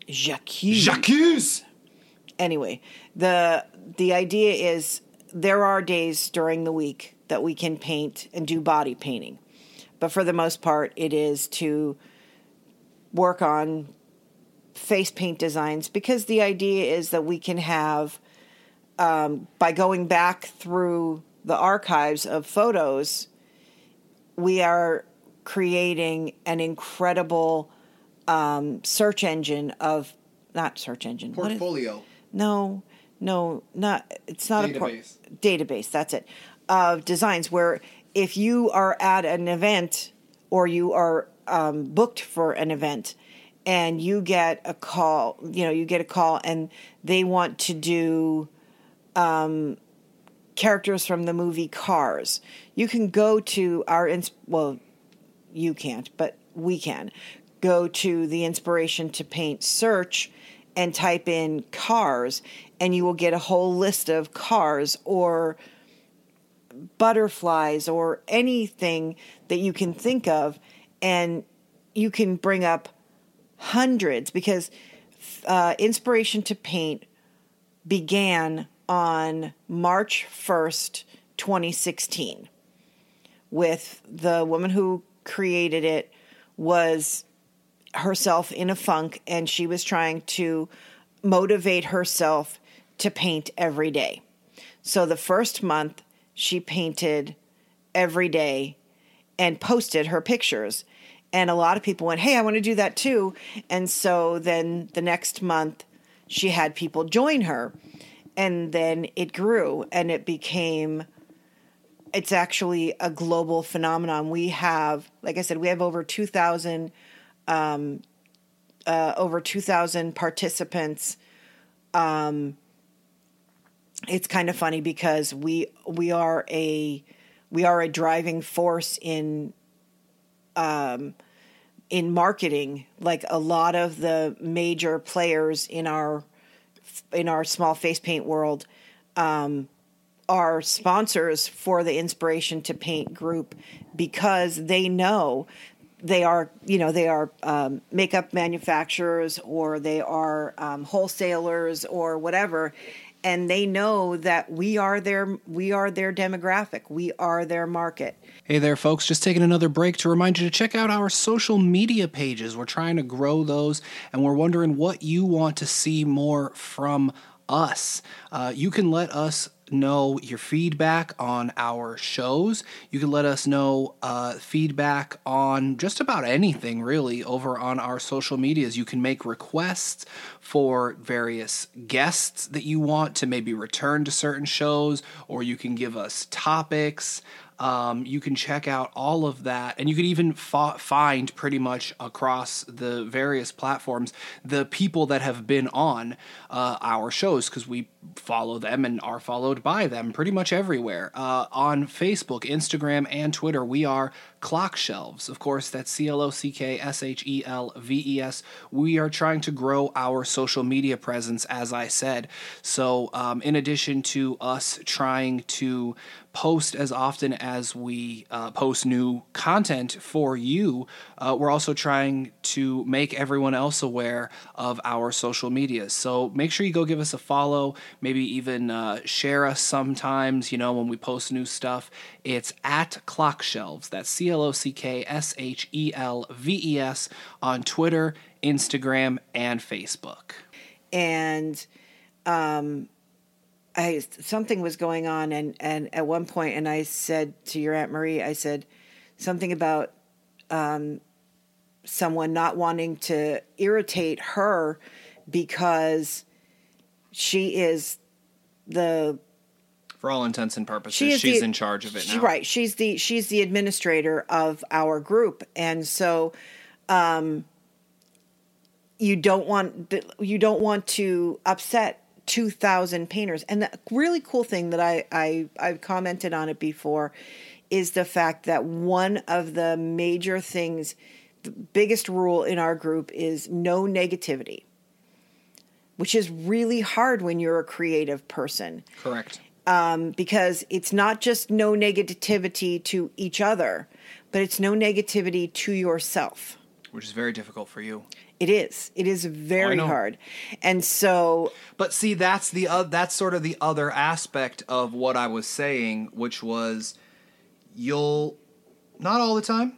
Jacques. J'accuse. anyway, the the idea is there are days during the week that we can paint and do body painting. But for the most part, it is to work on face paint designs because the idea is that we can have, um, by going back through the archives of photos, we are creating an incredible um, search engine of, not search engine, is- Portfolio. no, no, not. It's not a por- Database. database. That's it. Of designs where if you are at an event or you are um, booked for an event and you get a call, you know, you get a call and they want to do um, characters from the movie Cars. You can go to our well, you can't, but we can go to the inspiration to paint search and type in cars and you will get a whole list of cars or butterflies or anything that you can think of and you can bring up hundreds because uh, inspiration to paint began on march 1st 2016 with the woman who created it was herself in a funk and she was trying to motivate herself to paint every day. So the first month she painted every day and posted her pictures. And a lot of people went, Hey, I want to do that too. And so then the next month she had people join her. And then it grew and it became it's actually a global phenomenon. We have, like I said, we have over 2,000 um, uh, over 2,000 participants. Um, it's kind of funny because we we are a we are a driving force in um, in marketing. Like a lot of the major players in our in our small face paint world um, are sponsors for the Inspiration to Paint group because they know they are you know they are um, makeup manufacturers or they are um, wholesalers or whatever and they know that we are their we are their demographic we are their market Hey there, folks. Just taking another break to remind you to check out our social media pages. We're trying to grow those, and we're wondering what you want to see more from us. Uh, you can let us know your feedback on our shows. You can let us know uh, feedback on just about anything, really, over on our social medias. You can make requests for various guests that you want to maybe return to certain shows, or you can give us topics. Um, you can check out all of that, and you can even fa- find pretty much across the various platforms the people that have been on uh, our shows because we follow them and are followed by them pretty much everywhere. Uh, on Facebook, Instagram, and Twitter, we are Clock Shelves. Of course, that's C L O C K S H E L V E S. We are trying to grow our social media presence, as I said. So, um, in addition to us trying to post as often as we uh, post new content for you, uh, we're also trying to make everyone else aware of our social media. So make sure you go give us a follow, maybe even uh, share us sometimes, you know, when we post new stuff. It's at Clock Shelves. That's C L O C K S H E L V E S on Twitter, Instagram, and Facebook. and um, I something was going on, and and at one point, and I said to your aunt Marie, I said something about um, someone not wanting to irritate her because she is the For all intents and purposes, she she's the- in charge of it she- now. Right. She's the she's the administrator of our group, and so um, you don't want you don't want to upset two thousand painters. And the really cool thing that I I I've commented on it before is the fact that one of the major things, the biggest rule in our group is no negativity. Which is really hard when you're a creative person Correct. because it's not just no negativity to each other, but it's no negativity to yourself. Which is very difficult for you. It is. It is very know. hard. And so, But see, that's the uh, that's sort of the other aspect of what I was saying, which was you'll not all the time.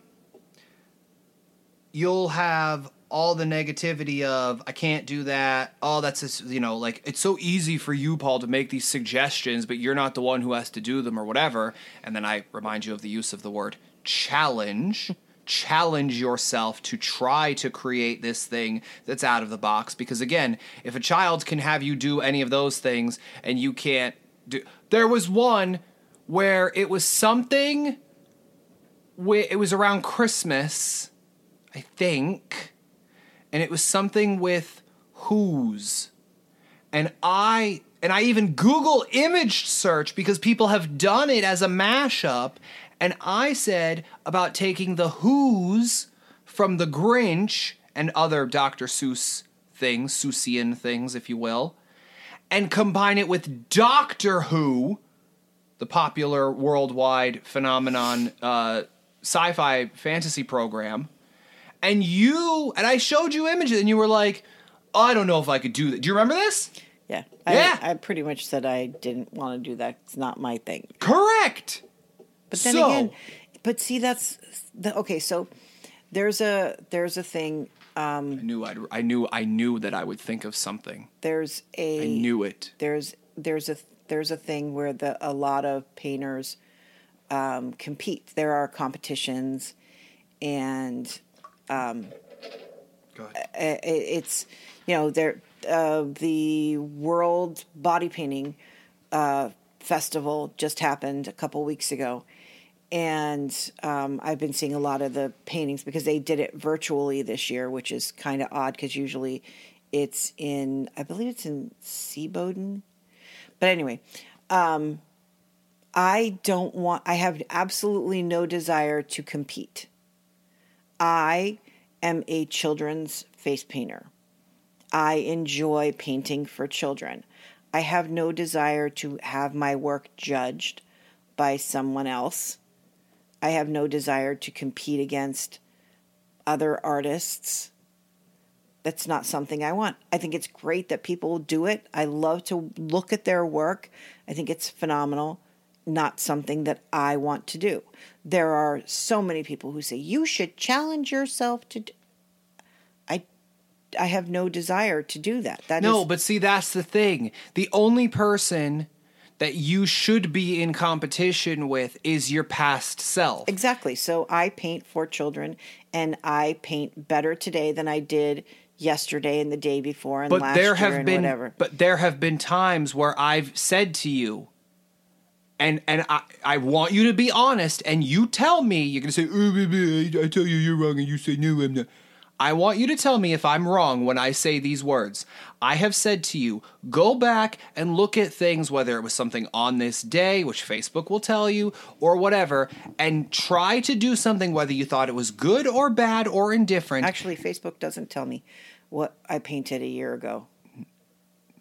You'll have all the negativity of I can't do that. Oh, that's just, you know, like it's so easy for you, Paul, to make these suggestions, but you're not the one who has to do them or whatever. And then I remind you of the use of the word challenge. challenge yourself to try to create this thing that's out of the box because again if a child can have you do any of those things and you can't do there was one where it was something where it was around christmas i think and it was something with whose and i and i even google image search because people have done it as a mashup. And i said about taking the who's from the grinch and other dr seuss things seussian things if you will and combine it with doctor who the popular worldwide phenomenon uh, sci-fi fantasy program and you and i showed you images and you were like oh, i don't know if i could do that do you remember this yeah. Yeah. I, I pretty much said I didn't want to do that. It's not my thing. correct But then So- again, but see, that's the, okay. So there's a, there's a thing, i knew I'd, i knew i knew that i would think of something there's a, i knew it there's there's a there's a thing where the a lot of painters um, compete. There are competitions, and Go ahead. i- i- it's you know there uh, the World Body Painting uh, Festival just happened a couple weeks ago, and um, I've been seeing a lot of the paintings because they did it virtually this year, which is kind of odd because usually it's in I believe it's in Seeboden, but anyway. Um, I don't want, I have absolutely no desire to compete. I am a children's face painter. I enjoy painting for children. I have no desire to have my work judged by someone else. I have no desire to compete against other artists. That's not something I want. I think it's great that people do it. I love to look at their work. I think it's phenomenal. Not something that I want to do. There are so many people who say you should challenge yourself to. Do. I, I have no desire to do that. That No, is- but see, that's the thing. The only person that you should be in competition with is your past self. Exactly. So I paint for children and I paint better today than I did yesterday and the day before and But last there year have and been whatever. but there have been times where I've said to you and and I, I want you to be honest and you tell me you're to say oh, I, I tell you you're wrong and you say no I'm not. I want you to tell me if I'm wrong when I say these words. I have said to you, go back and look at things, whether it was something on this day, which Facebook will tell you, or whatever, and try to do something, whether you thought it was good or bad or indifferent. Actually, Facebook doesn't tell me what I painted a year ago.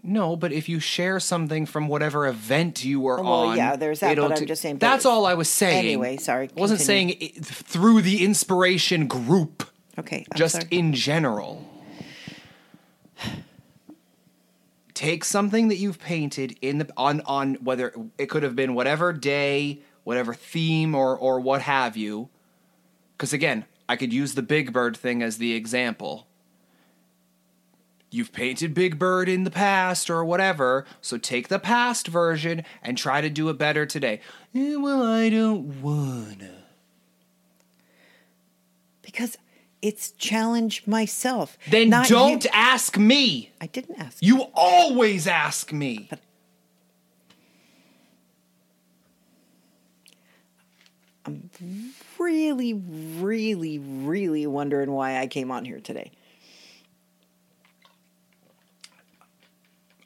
No, but if you share something from whatever event you were Well, on, yeah, there's that, but I'm just saying- That's all I was saying. Anyway, sorry, I wasn't continue. saying it through the inspiration group, Okay. I'm just sorry. in general. Take something that you've painted in the on on whether it could have been whatever day, whatever theme, or or what have you. Because again, I could use the Big Bird thing as the example you've painted Big Bird in the past or whatever, so take the past version and try to do it better today. Eh, well, I don't wanna. because it's challenge myself. Then not don't you. ask me. I didn't ask. You always ask me. But I'm really, really, really wondering why I came on here today.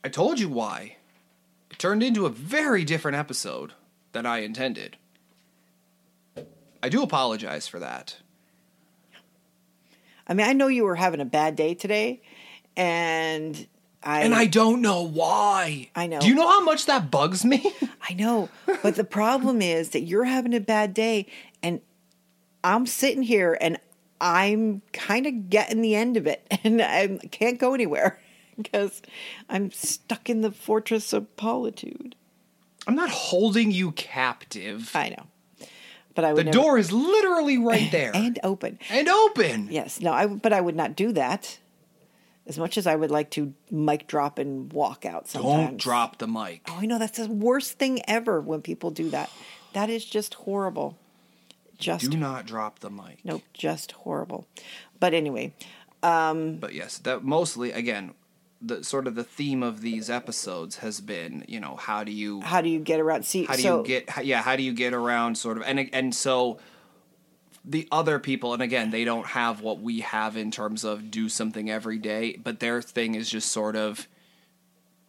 I told you why. It turned into a very different episode than I intended. I do apologize for that. I mean, I know you were having a bad day today, and I And I don't know why. I know. Do you know how much that bugs me? I know, but the problem is that you're having a bad day, and I'm sitting here and I'm kind of getting the end of it, and I can't go anywhere because I'm stuck in the fortress of politude. I'm not holding you captive. I know, but I The would never, door is literally right there and open. and open. Yes, no, I but I would not do that. As much as I would like to mic drop and walk out sometimes. Don't drop the mic. Oh, I know that's the worst thing ever when people do that. That is just horrible. Just Do not drop the mic. nope, just horrible. But anyway, um, But yes, that mostly again, the sort of the theme of these episodes has been, you know, how do you how do you get around? See, how do so you get how- yeah how do you get around sort of and and so the other people and again they don't have what we have in terms of do something every day but their thing is just sort of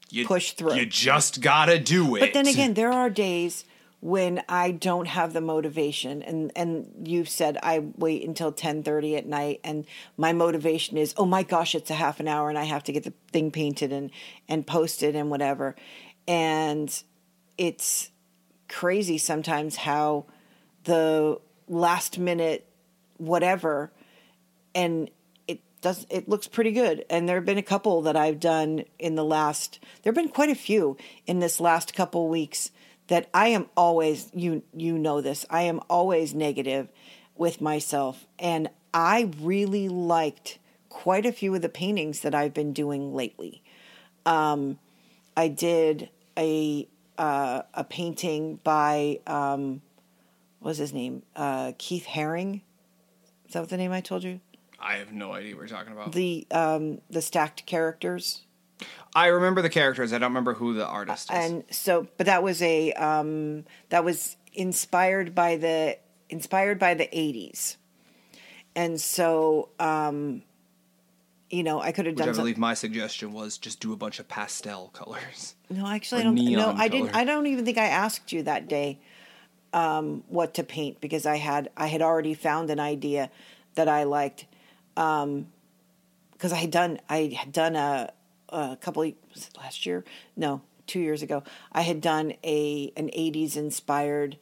you Push through. you just gotta do it But then again, there are days when I don't have the motivation, and and you've said I wait until ten thirty at night, and my motivation is, oh my gosh, it's a half an hour, and I have to get the thing painted and and posted and whatever, and it's crazy sometimes how the last minute whatever and it does it looks pretty good. And there have been a couple that i've done in the last there have been quite a few in this last couple weeks that i am always you you know this i am always negative with myself. And i really liked quite a few of the paintings that i've been doing lately. Um, i did a uh, a painting by um, what was his name? Uh, keith haring? Is that what the name i told you? I have no idea what you're talking about. The um the stacked characters i remember the characters i don't remember who the artist is. and so but that was a um that was inspired by the inspired by the 80s and so um you know i could have which done i some, believe my suggestion was just do a bunch of pastel colors. No actually i don't no i didn't i don't even think i asked you that day um what to paint because i had i had already found an idea that i liked. Um because I had done I had done a a couple of, last year no two years ago I had done a an '80s inspired.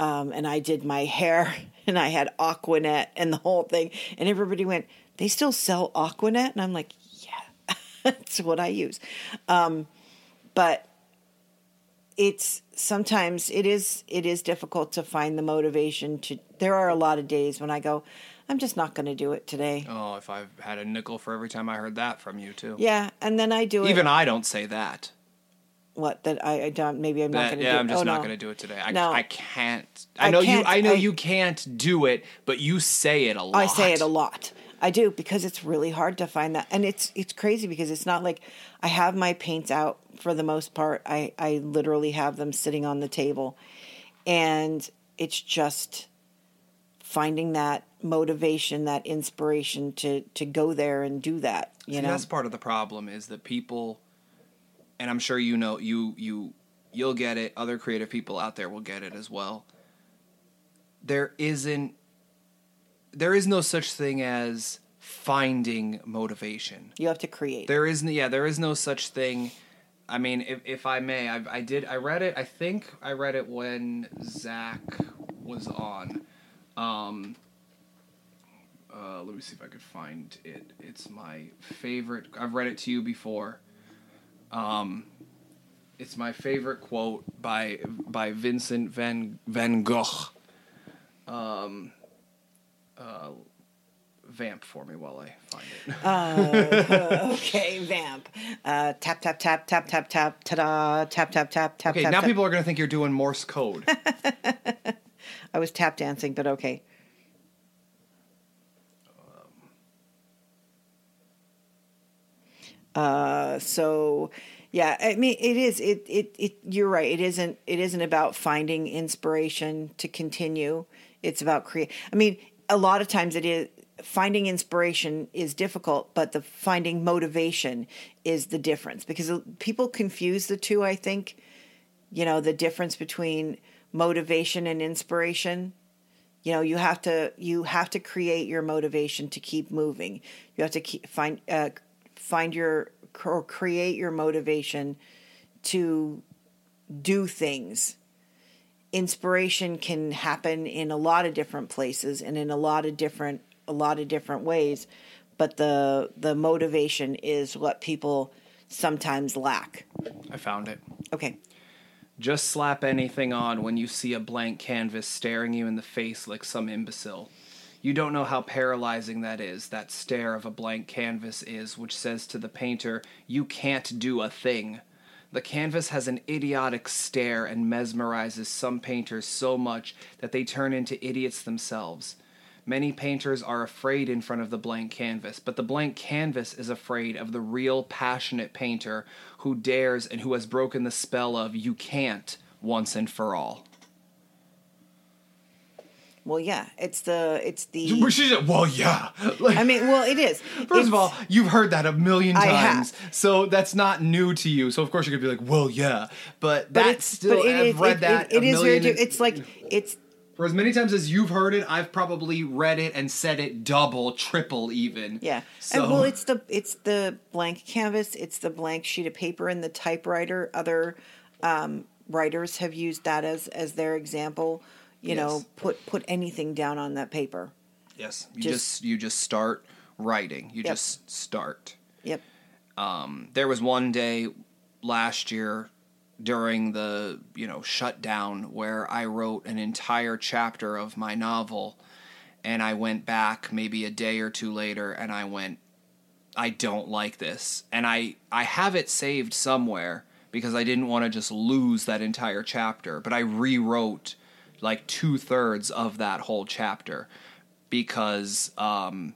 Um, and I did my hair, and I had Aquanet and the whole thing, and everybody went, "They still sell Aquanet?" And I'm like, "Yeah, that's what I use." Um, but it's sometimes it is it is difficult to find the motivation to there are a lot of days when i go i'm just not going to do it today Oh, if I've had a nickel for every time I heard that from you too. yeah and then i do it Even I don't say that. what that i, I don't maybe i'm not going to do it. yeah, do I'm just oh, not no. going to do it today. I, No. I can't. I I know you. can't- I know I- you can't do it, but you say it a lot. i say it a lot i do because it's really hard to find that and it's it's crazy because it's not like i have my paints out for the most part i i literally have them sitting on the table and it's just finding that motivation that inspiration to to go there and do that you See, know that's part of the problem is that people, and I'm sure you know you you you'll get it. Other creative people out there will get it as well. There isn't. There is no such thing as finding motivation. you have to create There isn't. Yeah, there is no such thing. I mean, if if I may, I I did. I read it. I think I read it when Zach was on. Um. Uh, let me see if I could find it. It's my favorite. I've read it to you before. Um, it's my favorite quote by by Vincent van Van Gogh. Um, uh, vamp for me while I find it. okay vamp uh tap tap tap tap tap tap ta-da tap tap tap tap Okay, tap now tap. people are gonna think you're doing Morse code. i was tap dancing but okay Uh, so yeah, I mean, it is. It, it it you're right. It isn't. It isn't about finding inspiration to continue. It's about create. I mean, a lot of times it is finding inspiration is difficult, but the finding motivation is the difference because people confuse the two. I think, you know, the difference between motivation and inspiration. You know you have to you have to create your motivation to keep moving. You have to keep find uh, find your or create your motivation to do things. Inspiration can happen in a lot of different places and in a lot of different a lot of different ways but the the motivation is what people sometimes lack. I found it. okay Just slap anything on when you see a blank canvas staring you in the face like some imbecile. You don't know how paralyzing that is, that stare of a blank canvas is, which says to the painter, You can't do a thing. The canvas has an idiotic stare and mesmerizes some painters so much that they turn into idiots themselves. Many painters are afraid in front of the blank canvas, but the blank canvas is afraid of the real passionate painter who dares and who has broken the spell of you can't once and for all. well yeah it's the it's the Well, yeah. Like, i mean well it is First It's- of all, you've heard that a million times, so that's not new to you. So of course you're gonna be like, "Well, yeah," but but that's still. but it, I've it, read it, that it, is very it's like it's for as many times as you've heard it, I've probably read it and said it double, triple, even. yeah So and well it's the it's the blank canvas it's the blank sheet of paper and the typewriter other um, writers have used that as as their example you know put put anything down on that paper yes, you Just- just, you just start writing. You Yep. just start. yep Um, there was one day last year during the you know shutdown where I wrote an entire chapter of my novel and I went back maybe a day or two later and I went I don't like this and I I have it saved somewhere because I didn't want to just lose that entire chapter but I rewrote like two thirds of that whole chapter because um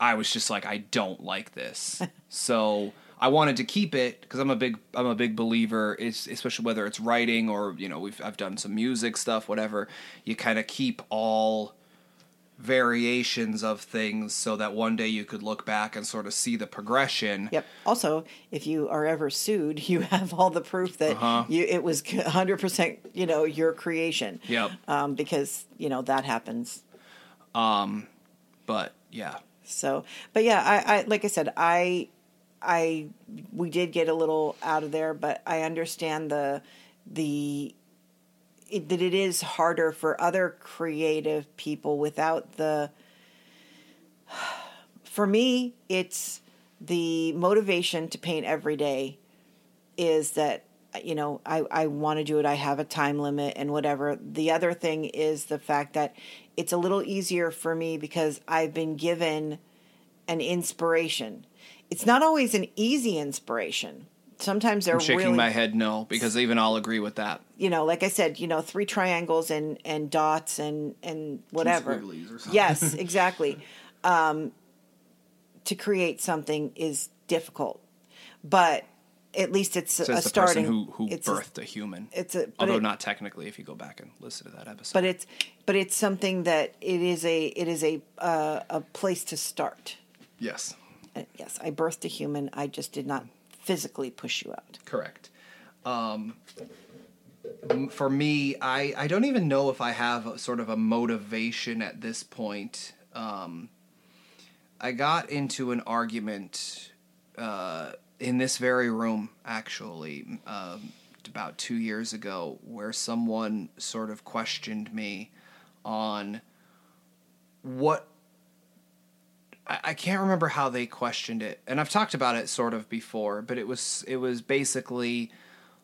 I was just like, I don't like this. so I wanted to keep it because I'm a big I'm a big believer, it's, especially whether it's writing or you know we've I've done some music stuff, whatever. You kind of keep all variations of things so that one day you could look back and sort of see the progression. Yep. Also, if you are ever sued, you have all the proof that Uh-huh. you it was 100% you know your creation. Yep. Um, because you know that happens. Um, But yeah, So, but yeah, I, I like I said, I I we did get a little out of there, but I understand the the it, that it is harder for other creative people without the for me it's the motivation to paint every day is that you know I, I want to do it i have a time limit and whatever. The other thing is the fact that it's a little easier for me because i've been given an inspiration it's not always an easy inspiration sometimes they're I'm shaking really my head no because even I'll agree with that. you know, like I said, you know, three triangles and and dots and and whatever. or something. Yes, exactly. um, to create something is difficult, but at least it's a, Says a the starting. person who who it's a- birthed a, human. it's a- although it- not technically if you go back and listen to that episode. but it's but it's something that it is a it is a uh, a place to start. yes, yes, I birthed a human. I just did not physically push you out. correct. Um, for me, I I don't even know if I have a, sort of a motivation at this point. Um, I got into an argument uh, in this very room, actually, um, about two years ago, where someone sort of questioned me on what I can't remember how they questioned it, and I've talked about it sort of before, but it was it was basically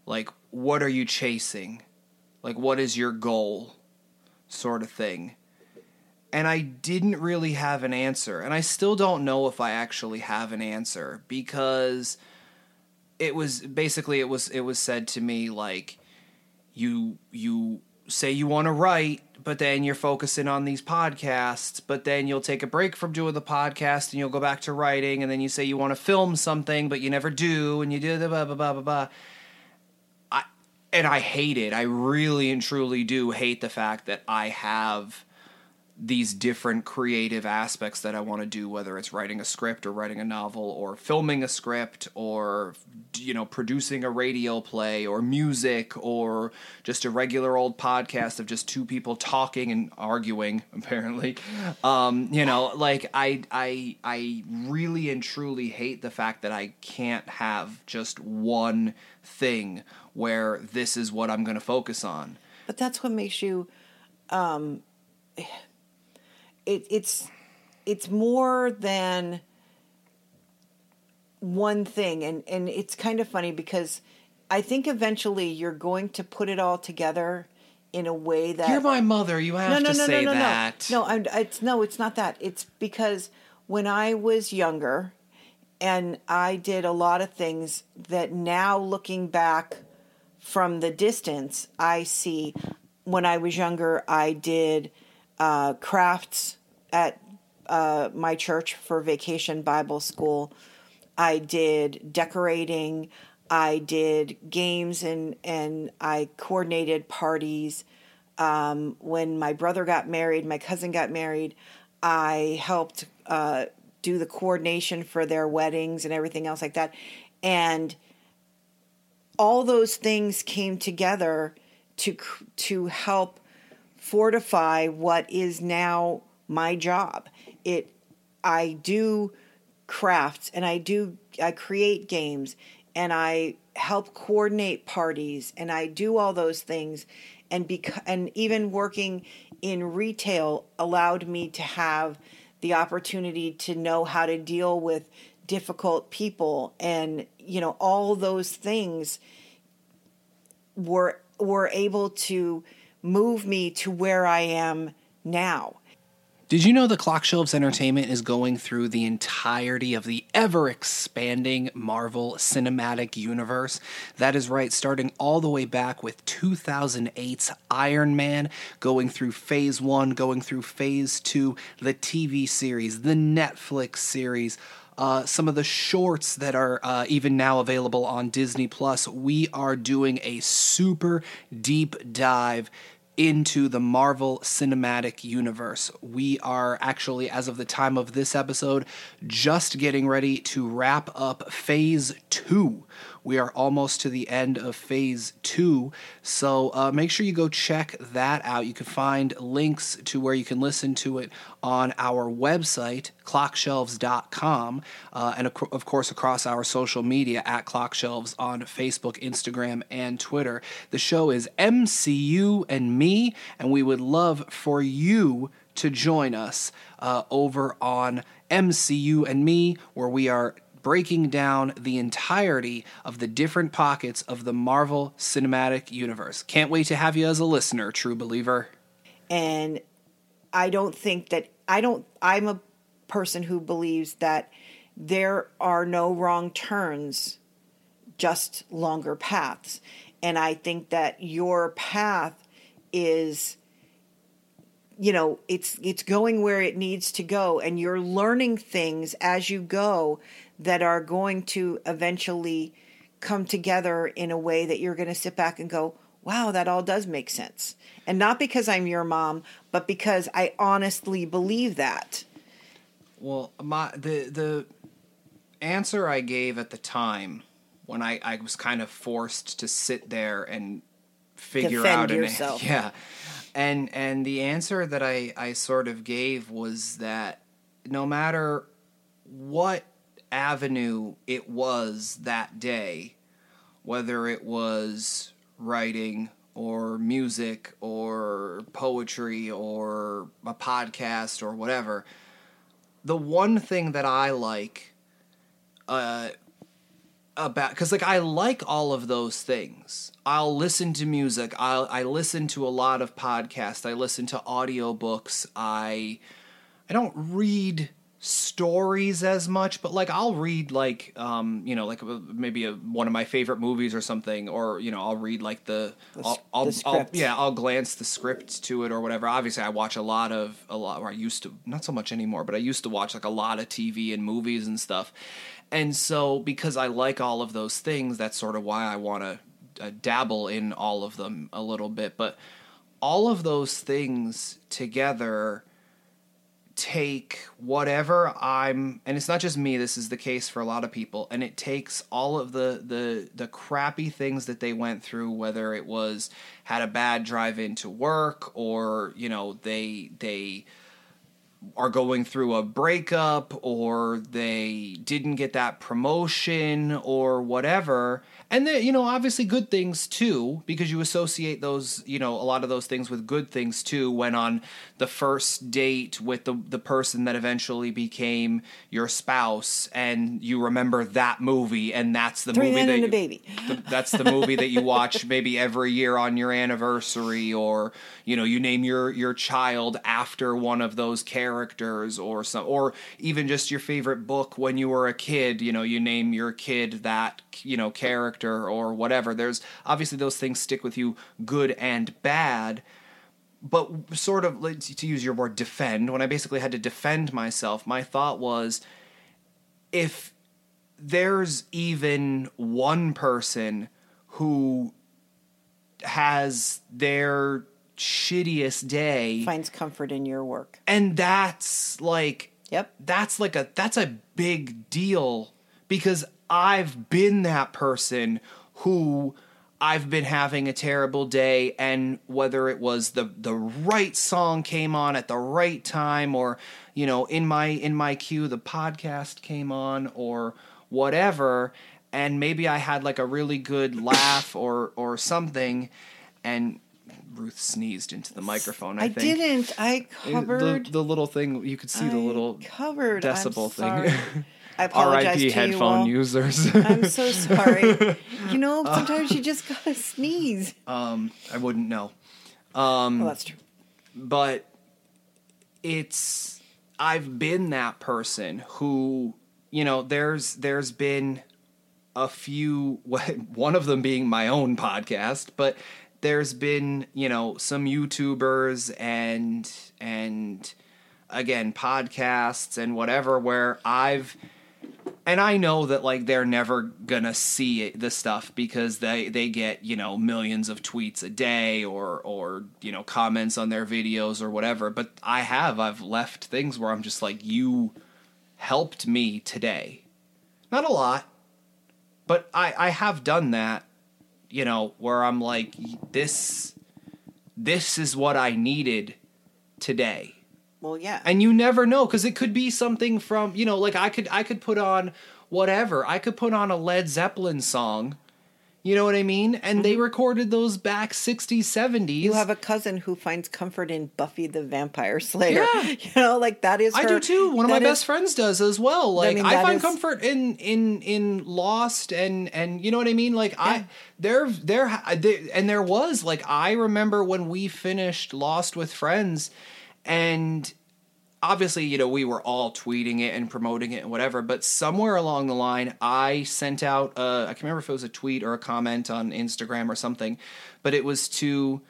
like, what are you chasing? Like, what is your goal? Sort of thing. And I didn't really have an answer, and I still don't know if I actually have an answer because it was basically it was it was said to me like you you say you want to write but then you're focusing on these podcasts but then you'll take a break from doing the podcast and you'll go back to writing and then you say you want to film something but you never do and you do the blah blah blah blah blah I, and I hate it. I really and truly do hate the fact that I have these different creative aspects that I want to do, whether it's writing a script or writing a novel or filming a script or, you know, producing a radio play or music or just a regular old podcast of just two people talking and arguing, apparently. Um, you know, like I, I, I really and truly hate the fact that I can't have just one thing where this is what I'm going to focus on. But that's what makes you. Um, it, it's it's more than one thing, and and it's kind of funny because I think eventually you're going to put it all together in a way that You're my mother. You have no, no, to no, say no, no, that. no, no. I'm, it's no, it's not that. It's because when I was younger, and I did a lot of things that now looking back from the distance, I see. When I was younger, I did uh, crafts at uh, my church for Vacation Bible School. I did decorating. I did games and and I coordinated parties. Um, when my brother got married, my cousin got married, I helped uh, do the coordination for their weddings and everything else like that. And all those things came together to to help fortify what is now my job. It I do crafts and I do I create games and I help coordinate parties and I do all those things and bec- and even working in retail allowed me to have the opportunity to know how to deal with difficult people and you know all those things were were able to move me to where I am now. Did you know the Clock Shelves Entertainment is going through the entirety of the ever expanding Marvel Cinematic Universe? That is right, starting all the way back with 2008's Iron Man, going through phase one, going through phase two, the TV series, the Netflix series. Uh, some of the shorts that are uh, even now available on Disney Plus. We are doing a super deep dive into the Marvel Cinematic Universe. We are actually, as of the time of this episode, just getting ready to wrap up phase two, We are almost to the end of phase two. So uh, make sure you go check that out. You can find links to where you can listen to it on our website, clockshelves.com, uh, and of course across our social media at Clockshelves on Facebook, Instagram, and Twitter. The show is MCU and me, and we would love for you to join us uh, over on MCU and me, where we are breaking down the entirety of the different pockets of the Marvel Cinematic Universe. Can't wait to have you as a listener, true believer. And I don't think that I don't I'm a person who believes that there are no wrong turns, just longer paths. And I think that your path is you know it's it's going where it needs to go and you're learning things as you go that are going to eventually come together in a way that you're going to sit back and go wow that all does make sense. And not because i'm your mom but because i honestly believe that. Well my the the answer i gave at the time when i i was kind of forced to sit there and figure Defend out yourself. an yeah. And and the answer that I I sort of gave was that no matter what avenue it was that day, whether it was writing or music or poetry or a podcast or whatever, the one thing that I like uh, about because like I like all of those things. I'll listen to music. I'll I listen to a lot of podcasts. I listen to audiobooks. I I don't read stories as much, but like I'll read like um you know like maybe a, one of my favorite movies or something, or you know I'll read like the, The I'll, I'll, the I'll yeah I'll glance the script to it or whatever. Obviously, I watch a lot of a lot. Or I used to not so much anymore, but I used to watch like a lot of TV and movies and stuff. And so because I like all of those things, that's sort of why I want to uh, dabble in all of them a little bit. But all of those things together take whatever I'm and it's not just me this is the case for a lot of people and it takes all of the the the crappy things that they went through whether it was had a bad drive into work or you know they they are going through a breakup or they didn't get that promotion or whatever and then you know obviously good things too because you associate those you know a lot of those things with good things too when on the first date with the the person that eventually became your spouse and you remember that movie and that's the Three movie that you- baby. the- that's the movie that you watch maybe every year on your anniversary or you know you name your your child after one of those characters or some or even just your favorite book when you were a kid you know you name your kid that you know character or whatever. There's obviously those things stick with you good and bad. But sort of to use your word defend when i basically had to defend myself my thought was if there's even one person who has their shittiest day finds comfort in your work. And that's like Yep. that's like a that's a big deal because I've been that person who I've been having a terrible day and whether it was the the right song came on at the right time or you know in my in my queue the podcast came on or whatever and maybe I had like a really good laugh or or something and Ruth sneezed into the microphone I, I, didn't. I uh, covered. the little thing you could see the little covered. Decibel thing. I apologize R.I.P. to you headphone all. users. I'm so sorry. you know, sometimes you just gotta sneeze. um, I wouldn't know, well, that's true. but it's I've been that person who you know. There's there's been a few one of them being my own podcast, but there's been you know some YouTubers and and again podcasts and whatever where I've and I know that like they're never gonna see the stuff because they they get you know millions of tweets a day or or you know comments on their videos or whatever. But I have I've left things where I'm just like you helped me today, not a lot, but I I have done that, you know, where I'm like this this is what I needed today. Well, yeah. And you never know cuz it could be something from, you know, like I could I could put on whatever. I could put on a Led Zeppelin song. You know what I mean? And they recorded those back 60s, 70s. Mm-hmm. you have a cousin who finds comfort in Buffy the Vampire Slayer. Yeah. You know, like that is I do too. One of my is- best friends does as well. Like I, mean, that find is- comfort in in in Lost and and you know what I mean. Like I there there there and there was like I remember when we finished Lost with friends, and obviously you know we were all tweeting it and promoting it and whatever. But somewhere along the line, I sent out uh, I can't remember if it was a tweet or a comment on Instagram or something, but it was to.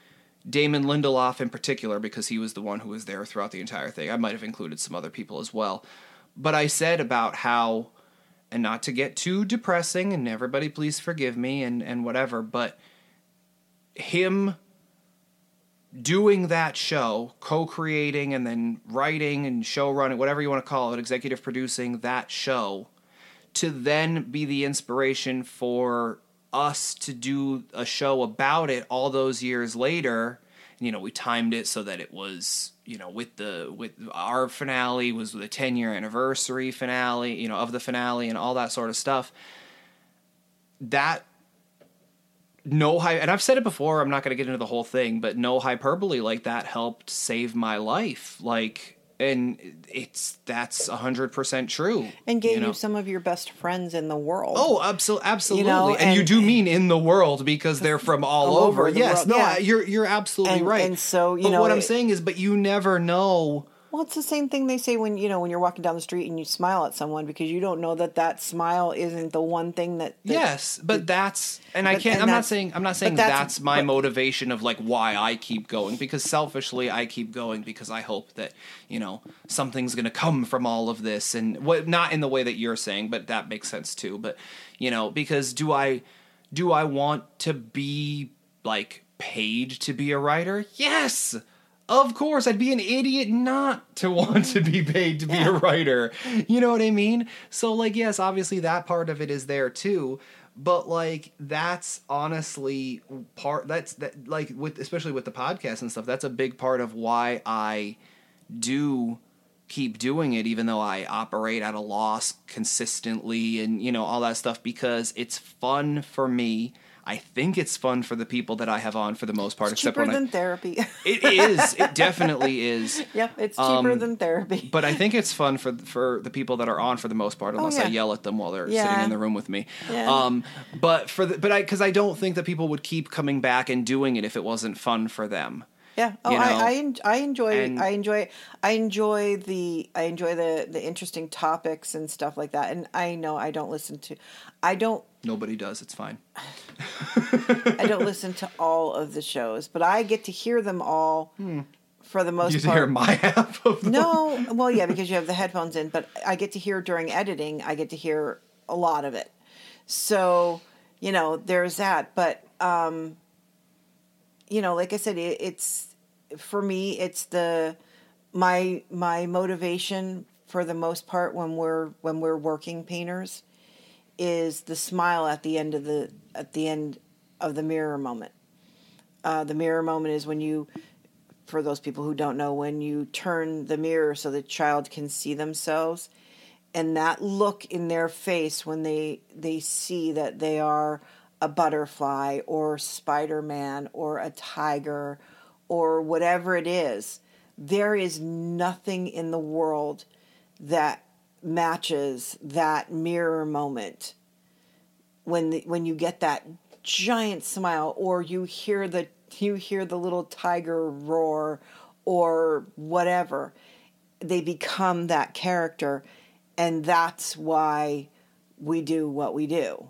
Damon Lindelof in particular, because he was the one who was there throughout the entire thing. I might have included some other people as well. But I said about how, and not to get too depressing, and everybody please forgive me and, and whatever, but him doing that show, co creating and then writing and show running, whatever you want to call it, executive producing that show, to then be the inspiration for us to do a show about it all those years later. You know, we timed it so that it was, you know, with the with our finale was the 10 year anniversary finale, you know, of the finale and all that sort of stuff. That no hy and I've said it before, I'm not going to get into the whole thing, but no hyperbole like that helped save my life. Like and it's that's 100% true. and gave you, know? some of your best friends in the world. Oh, absolutely, absolutely. know, and, you do mean in the world because they're from all, All over. over yes, world, no, yeah. I- you're you're absolutely And- right. and so, you but know, what I'm saying is, but you never know. Well, it's the same thing they say when you know when you're walking down the street and you smile at someone because you don't know that that smile isn't the one thing that. that Yes, but that's and I can't. and I'm not saying I'm not saying that's- that's, my but- motivation of like why I keep going because selfishly I keep going because I hope that you know something's gonna come from all of this and what not in the way that you're saying, but that makes sense too. But you know because do I do I want to be like paid to be a writer? Yes. Of course, I'd be an idiot not to want to be paid to be a writer. You know what I mean? So, like, yes, obviously that part of it is there too, but like, that's honestly part. That's that like with especially with the podcast and stuff. That's a big part of why I do keep doing it even though I operate at a loss consistently and you know all that stuff because it's fun for me. I think it's fun for the people that I have on for the most part it's except cheaper when than I, therapy. it is it definitely is yeah, it's cheaper Um, than therapy. but I think it's fun for for the people that are on for the most part, unless I Oh, yeah. yell at them while they're Yeah. sitting in the room with me. Yeah. Um, but for the, but I because I don't think that people would keep coming back and doing it if it wasn't fun for them. Yeah. Oh, you know, I, I I enjoy and- I enjoy I enjoy the I enjoy the the interesting topics and stuff like that. And I know I don't listen to I don't Nobody does. It's fine. I don't listen to all of the shows, but I get to hear them all for the most Hmm. You part. hear my half of them. No, well, yeah, because you have the headphones in, but I get to hear during editing, I get to hear a lot of it. So, you know, there's that. But, um, you know, like I said, it, it's for me, it's the my my motivation for the most part when we're when we're working painters is the smile at the end of the at the end of the mirror moment. Uh, the mirror moment is when you for those people who don't know, when you turn the mirror so the child can see themselves, and that look in their face when they they see that they are a butterfly or Spider Man or a tiger or whatever it is, there is nothing in the world that matches that mirror moment. When the, when you get that giant smile or you hear the you hear the little tiger roar or whatever they become that character. And that's why we do what we do.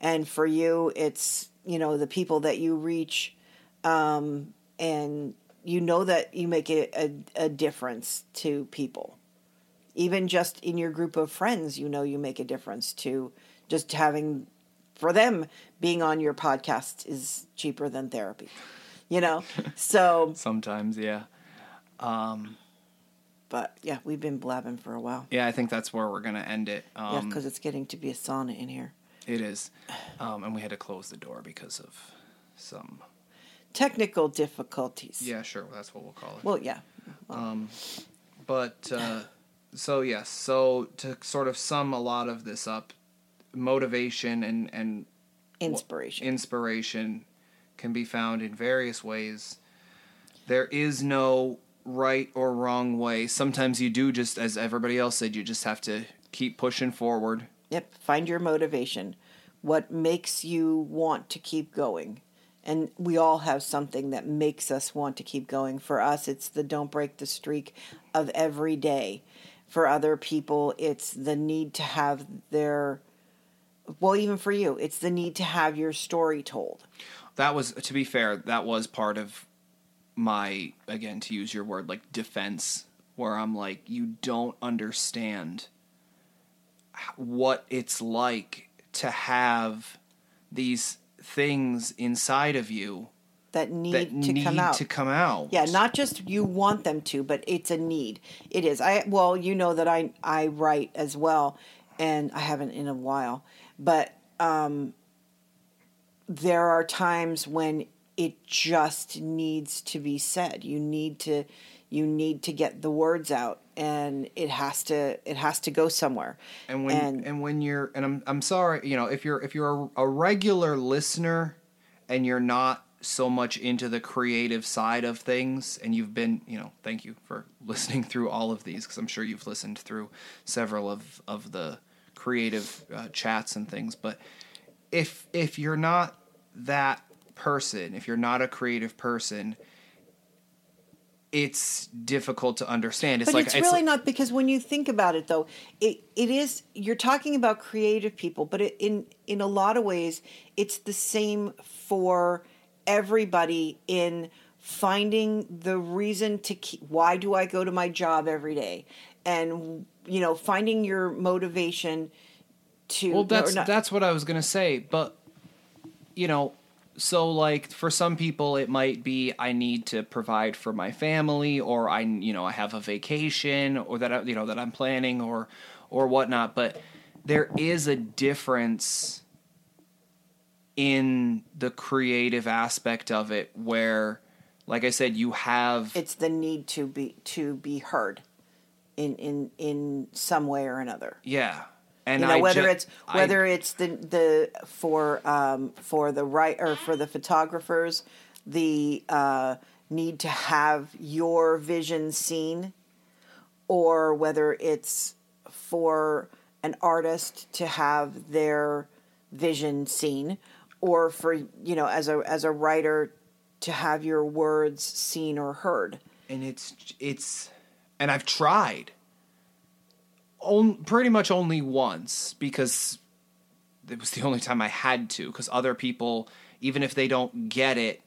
And for you it's you know the people that you reach um, and you know that you make a, a, a difference to people even just in your group of friends you know you make a difference to just having for them being on your podcast is cheaper than therapy you know so Sometimes, yeah. but yeah we've been blabbing for a while Yeah, I think that's where we're gonna end it. yeah Um, because it's getting to be a sauna in here It is, um, and we had to close the door because of some. Technical difficulties. Yeah, sure. That's what we'll call it. Well, yeah. But uh, so yes, so to sort of sum a lot of this up, motivation and and Inspiration. inspiration can be found in various ways. There is no right or wrong way. Sometimes you do just as everybody else said, you just have to keep pushing forward. Yep. Find your motivation. What makes you want to keep going? And we all have something that makes us want to keep going. For us, it's the don't break the streak of every day. For other people, it's the need to have their, well, even for you, it's the need to have your story told. That was to be fair, that was part of my again to use your word like defense where I'm like you don't understand what it's like to have these things inside of you That need that to need come out. to come out. Yeah, not just you want them to, but it's a need. It is. I well, you know that I I write as well, and I haven't in a while, but um, there are times when it just needs to be said. You need to you need to get the words out, and it has to it has to go somewhere. and when and, and- when you're and I'm I'm sorry, you know, if you're if you're a, a regular listener and you're not so much into the creative side of things and you've been, you know, thank you for listening through all of these cuz I'm sure you've listened through several of of the creative uh, chats and things, but if if you're not that person, if you're not a creative person, it's difficult to understand. It's but like it's really like, not because when you think about it though it, it is you're talking about creative people but it, in in a lot of ways it's the same for everybody in finding the reason to keep why do i go to my job every day and you know finding your motivation to Well, that's not- that's what I was gonna say, but you know, so like for some people, it might be I need to provide for my family, or I you know I have a vacation, or that I, you know that I'm planning, or or whatnot. But there is a difference in the creative aspect of it, where, like I said, you have it's the need to be to be heard in in in some way or another. Yeah, and you know I whether ju- it's I- whether it's the the for um for the right or for the photographers the uh need to have your vision seen or whether it's for an artist to have their vision seen or for you know as a as a writer to have your words seen or heard. And it's it's and I've tried on, pretty much only once because it was the only time I had to because other people even if they don't get it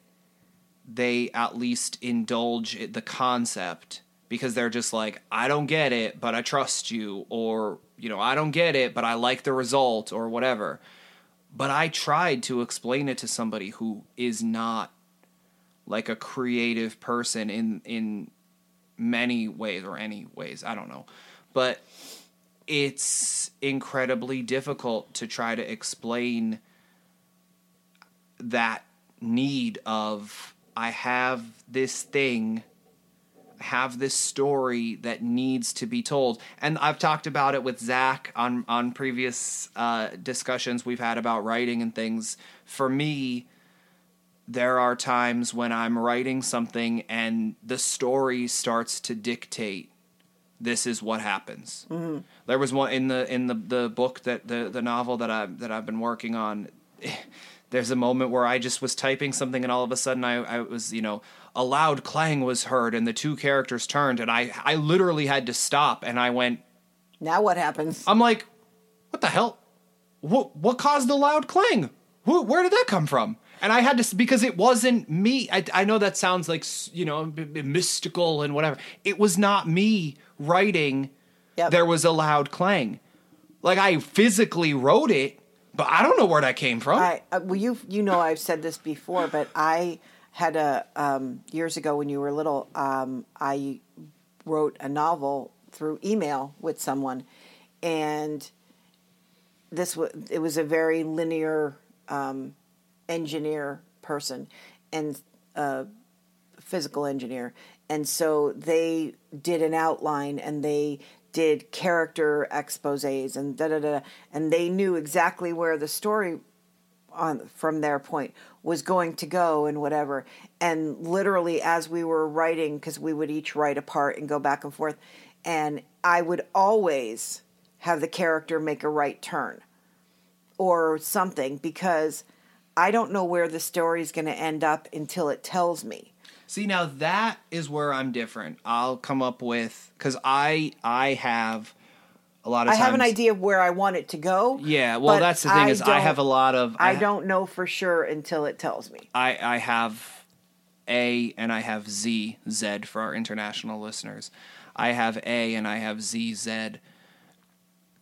they at least indulge i- the concept because they're just like I don't get it but I trust you or you know I don't get it but I like the result or whatever but I tried to explain it to somebody who is not like a creative person in in many ways or any ways i don't know. But it's incredibly difficult to try to explain that need of i have this thing have this story that needs to be told and i've talked about it with zach on on previous uh, discussions we've had about writing and things for me there are times when I'm writing something and the story starts to dictate this is what happens. Mm-hmm. There was one in the in the, the book that the the novel that I that I've been working on. There's a moment where I just was typing something and all of a sudden I, I was you know a loud clang was heard and the two characters turned and I I literally had to stop and I went now what happens I'm like what the hell what what caused the loud clang Who, where did that come from and I had to because it wasn't me. I, I know that sounds like you know mystical and whatever. It was not me writing. Yep. There was a loud clang, like I physically wrote it, but I don't know where that came from. I uh, well, you you know I've said this before, but I had a um, years ago when you were little. Um, I wrote a novel through email with someone, and this was it was a very linear um, engineer person and uh, physical engineer, and so they did an outline and they did character exposés and da da da, and they knew exactly where the story on from their point was going to go and whatever. And literally, as we were writing, because we would each write a part and go back and forth, and I would always have the character make a right turn or something because I don't know where the story is going to end up until it tells me. See now that is where I'm different. I'll come up with because I I have a lot of. I times, have an idea of where I want it to go. Yeah, well, that's the thing I is I have a lot of I don't know for sure until it tells me. I I have A and I have Z Z for our international listeners. I have A and I have Z Z, and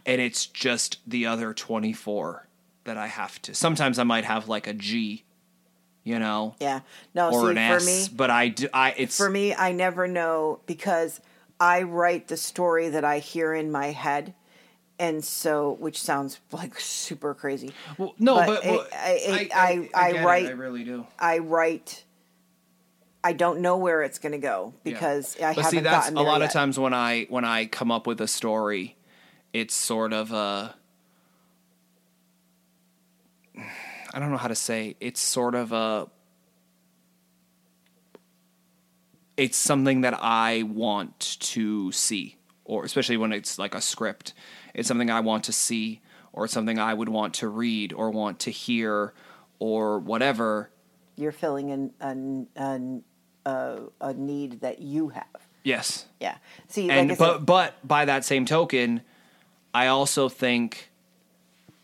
it's just the other twenty four that I have to. Sometimes I might have like a G, you know, Yeah. No, or see, an for S, me, but I do. I it's for me, I never know because I write the story that I hear in my head, and so which sounds like super crazy. well, no, but but, I- well, I- I- I get it, write- I really do. I write. I don't know where it's going to go Yeah. because I but haven't see that's gotten a lot yet. of times when i when i come up with a story it's sort of a i don't know how to say it's sort of a it's something that i want to see or especially when it's like a script it's something i want to see or it's something i would want to read or want to hear or whatever You're filling in an, an, a a need that you have. yes Yeah. See, and like but said, but by that same token, I also think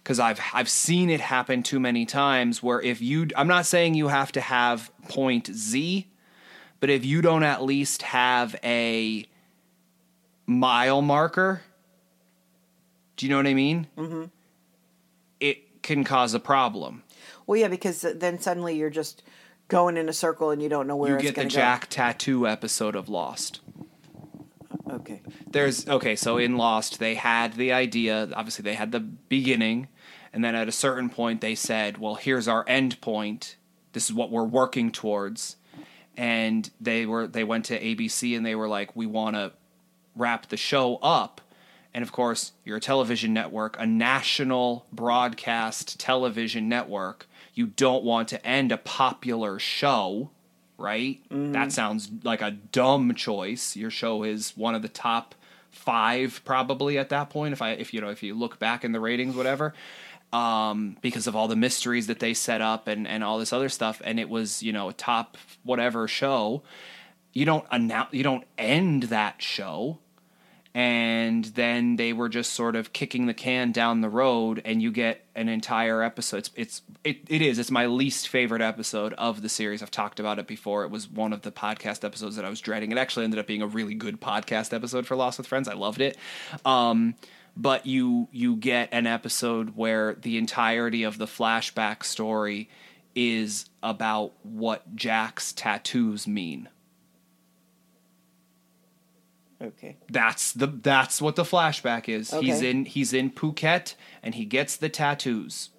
because I've I've seen it happen too many times where if you I'm not saying you have to have point Z, but if you don't at least have a mile marker, do you know what I mean? Mm-hmm. It can cause a problem. well, yeah, because then suddenly you're just going in a circle and you don't know where you get the Jack Tattoo episode of Lost. Okay. there's okay so in lost they had the idea obviously they had the beginning and then at a certain point they said well here's our end point this is what we're working towards and they were they went to abc and they were like we want to wrap the show up and of course you're a television network a national broadcast television network you don't want to end a popular show right? Mm-hmm. That sounds like a dumb choice. Your show is one of the top five probably at that point. If I if you know if you look back in the ratings, whatever, um, because of all the mysteries that they set up and and all this other stuff, and it was you know a top whatever show. You don't announce. You don't end that show. And then they were just sort of kicking the can down the road and you get an entire episode. It's, it's it, it is. It's my least favorite episode of the series. I've talked about it before. It was one of the podcast episodes that i was dreading. It actually ended up being a really good podcast episode for lost with friends. I loved it. Um, but you you get an episode where the entirety of the flashback story is about what jack's tattoos mean Okay. That's the that's what the flashback is. He's in he's in Phuket and he gets the tattoos.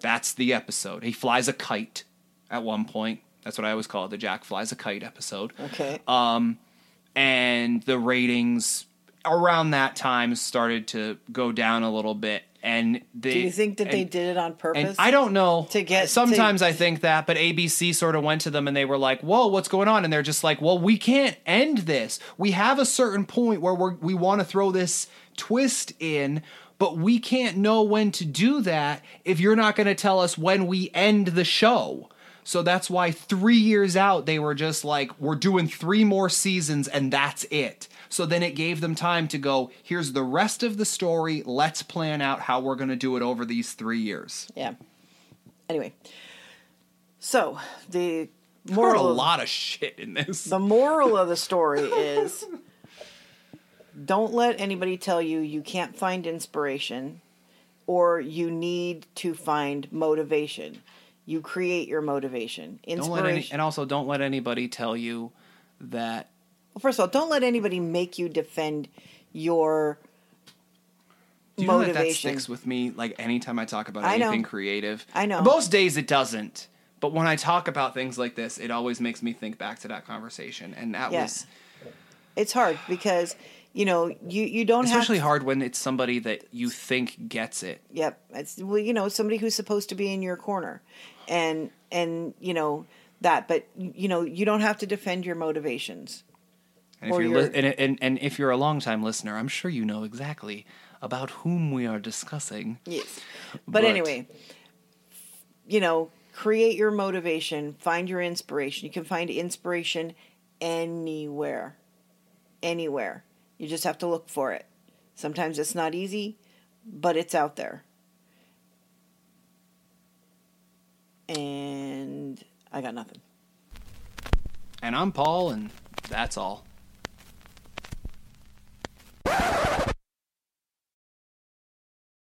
That's the episode. He flies a kite at one point. That's what I always call it, the Jack flies a kite episode. Okay. Um, and the ratings around that time started to go down a little bit. And they, Do you think that they did it on purpose? and I don't know. To get- sometimes to- I think that, but ABC sort of went to them and they were like, "Whoa, what's going on?" And they're just like, "Well, we can't end this. We have a certain point where we're, we want to throw this twist in." But we can't know when to do that if you're not going to tell us when we end the show. So that's why three years out, they were just like, we're doing three more seasons and that's it. So then it gave them time to go, here's the rest of the story. Let's plan out how we're going to do it over these three years. Yeah. Anyway, so the a moral of, lot of shit in this. the moral of the story is don't let anybody tell you you can't find inspiration or you need to find motivation. You create your motivation. Don't Inspiration. let any, and also don't let anybody tell you that well, first of all, don't let anybody make you defend your Do you know that that sticks with me like anytime I talk about I know. anything creative? I know. Most days it doesn't. But when I talk about things like this, it always makes me think back to that conversation. And that Yeah. was it's hard because you know you you don't especially hard when it's somebody that you think gets it. Yep, it's well, you know somebody who's supposed to be in your corner, and and you know that, but you know you don't have to defend your motivations. And if you're your- li- and, and and if you're a longtime listener, I'm sure you know exactly about whom we are discussing. Yes, but, But- anyway, you know, create your motivation, find your inspiration. You can find inspiration anywhere, anywhere. You just have to look for it. Sometimes it's not easy, but it's out there. And I got nothing. And I'm Paul, and that's all. Woo!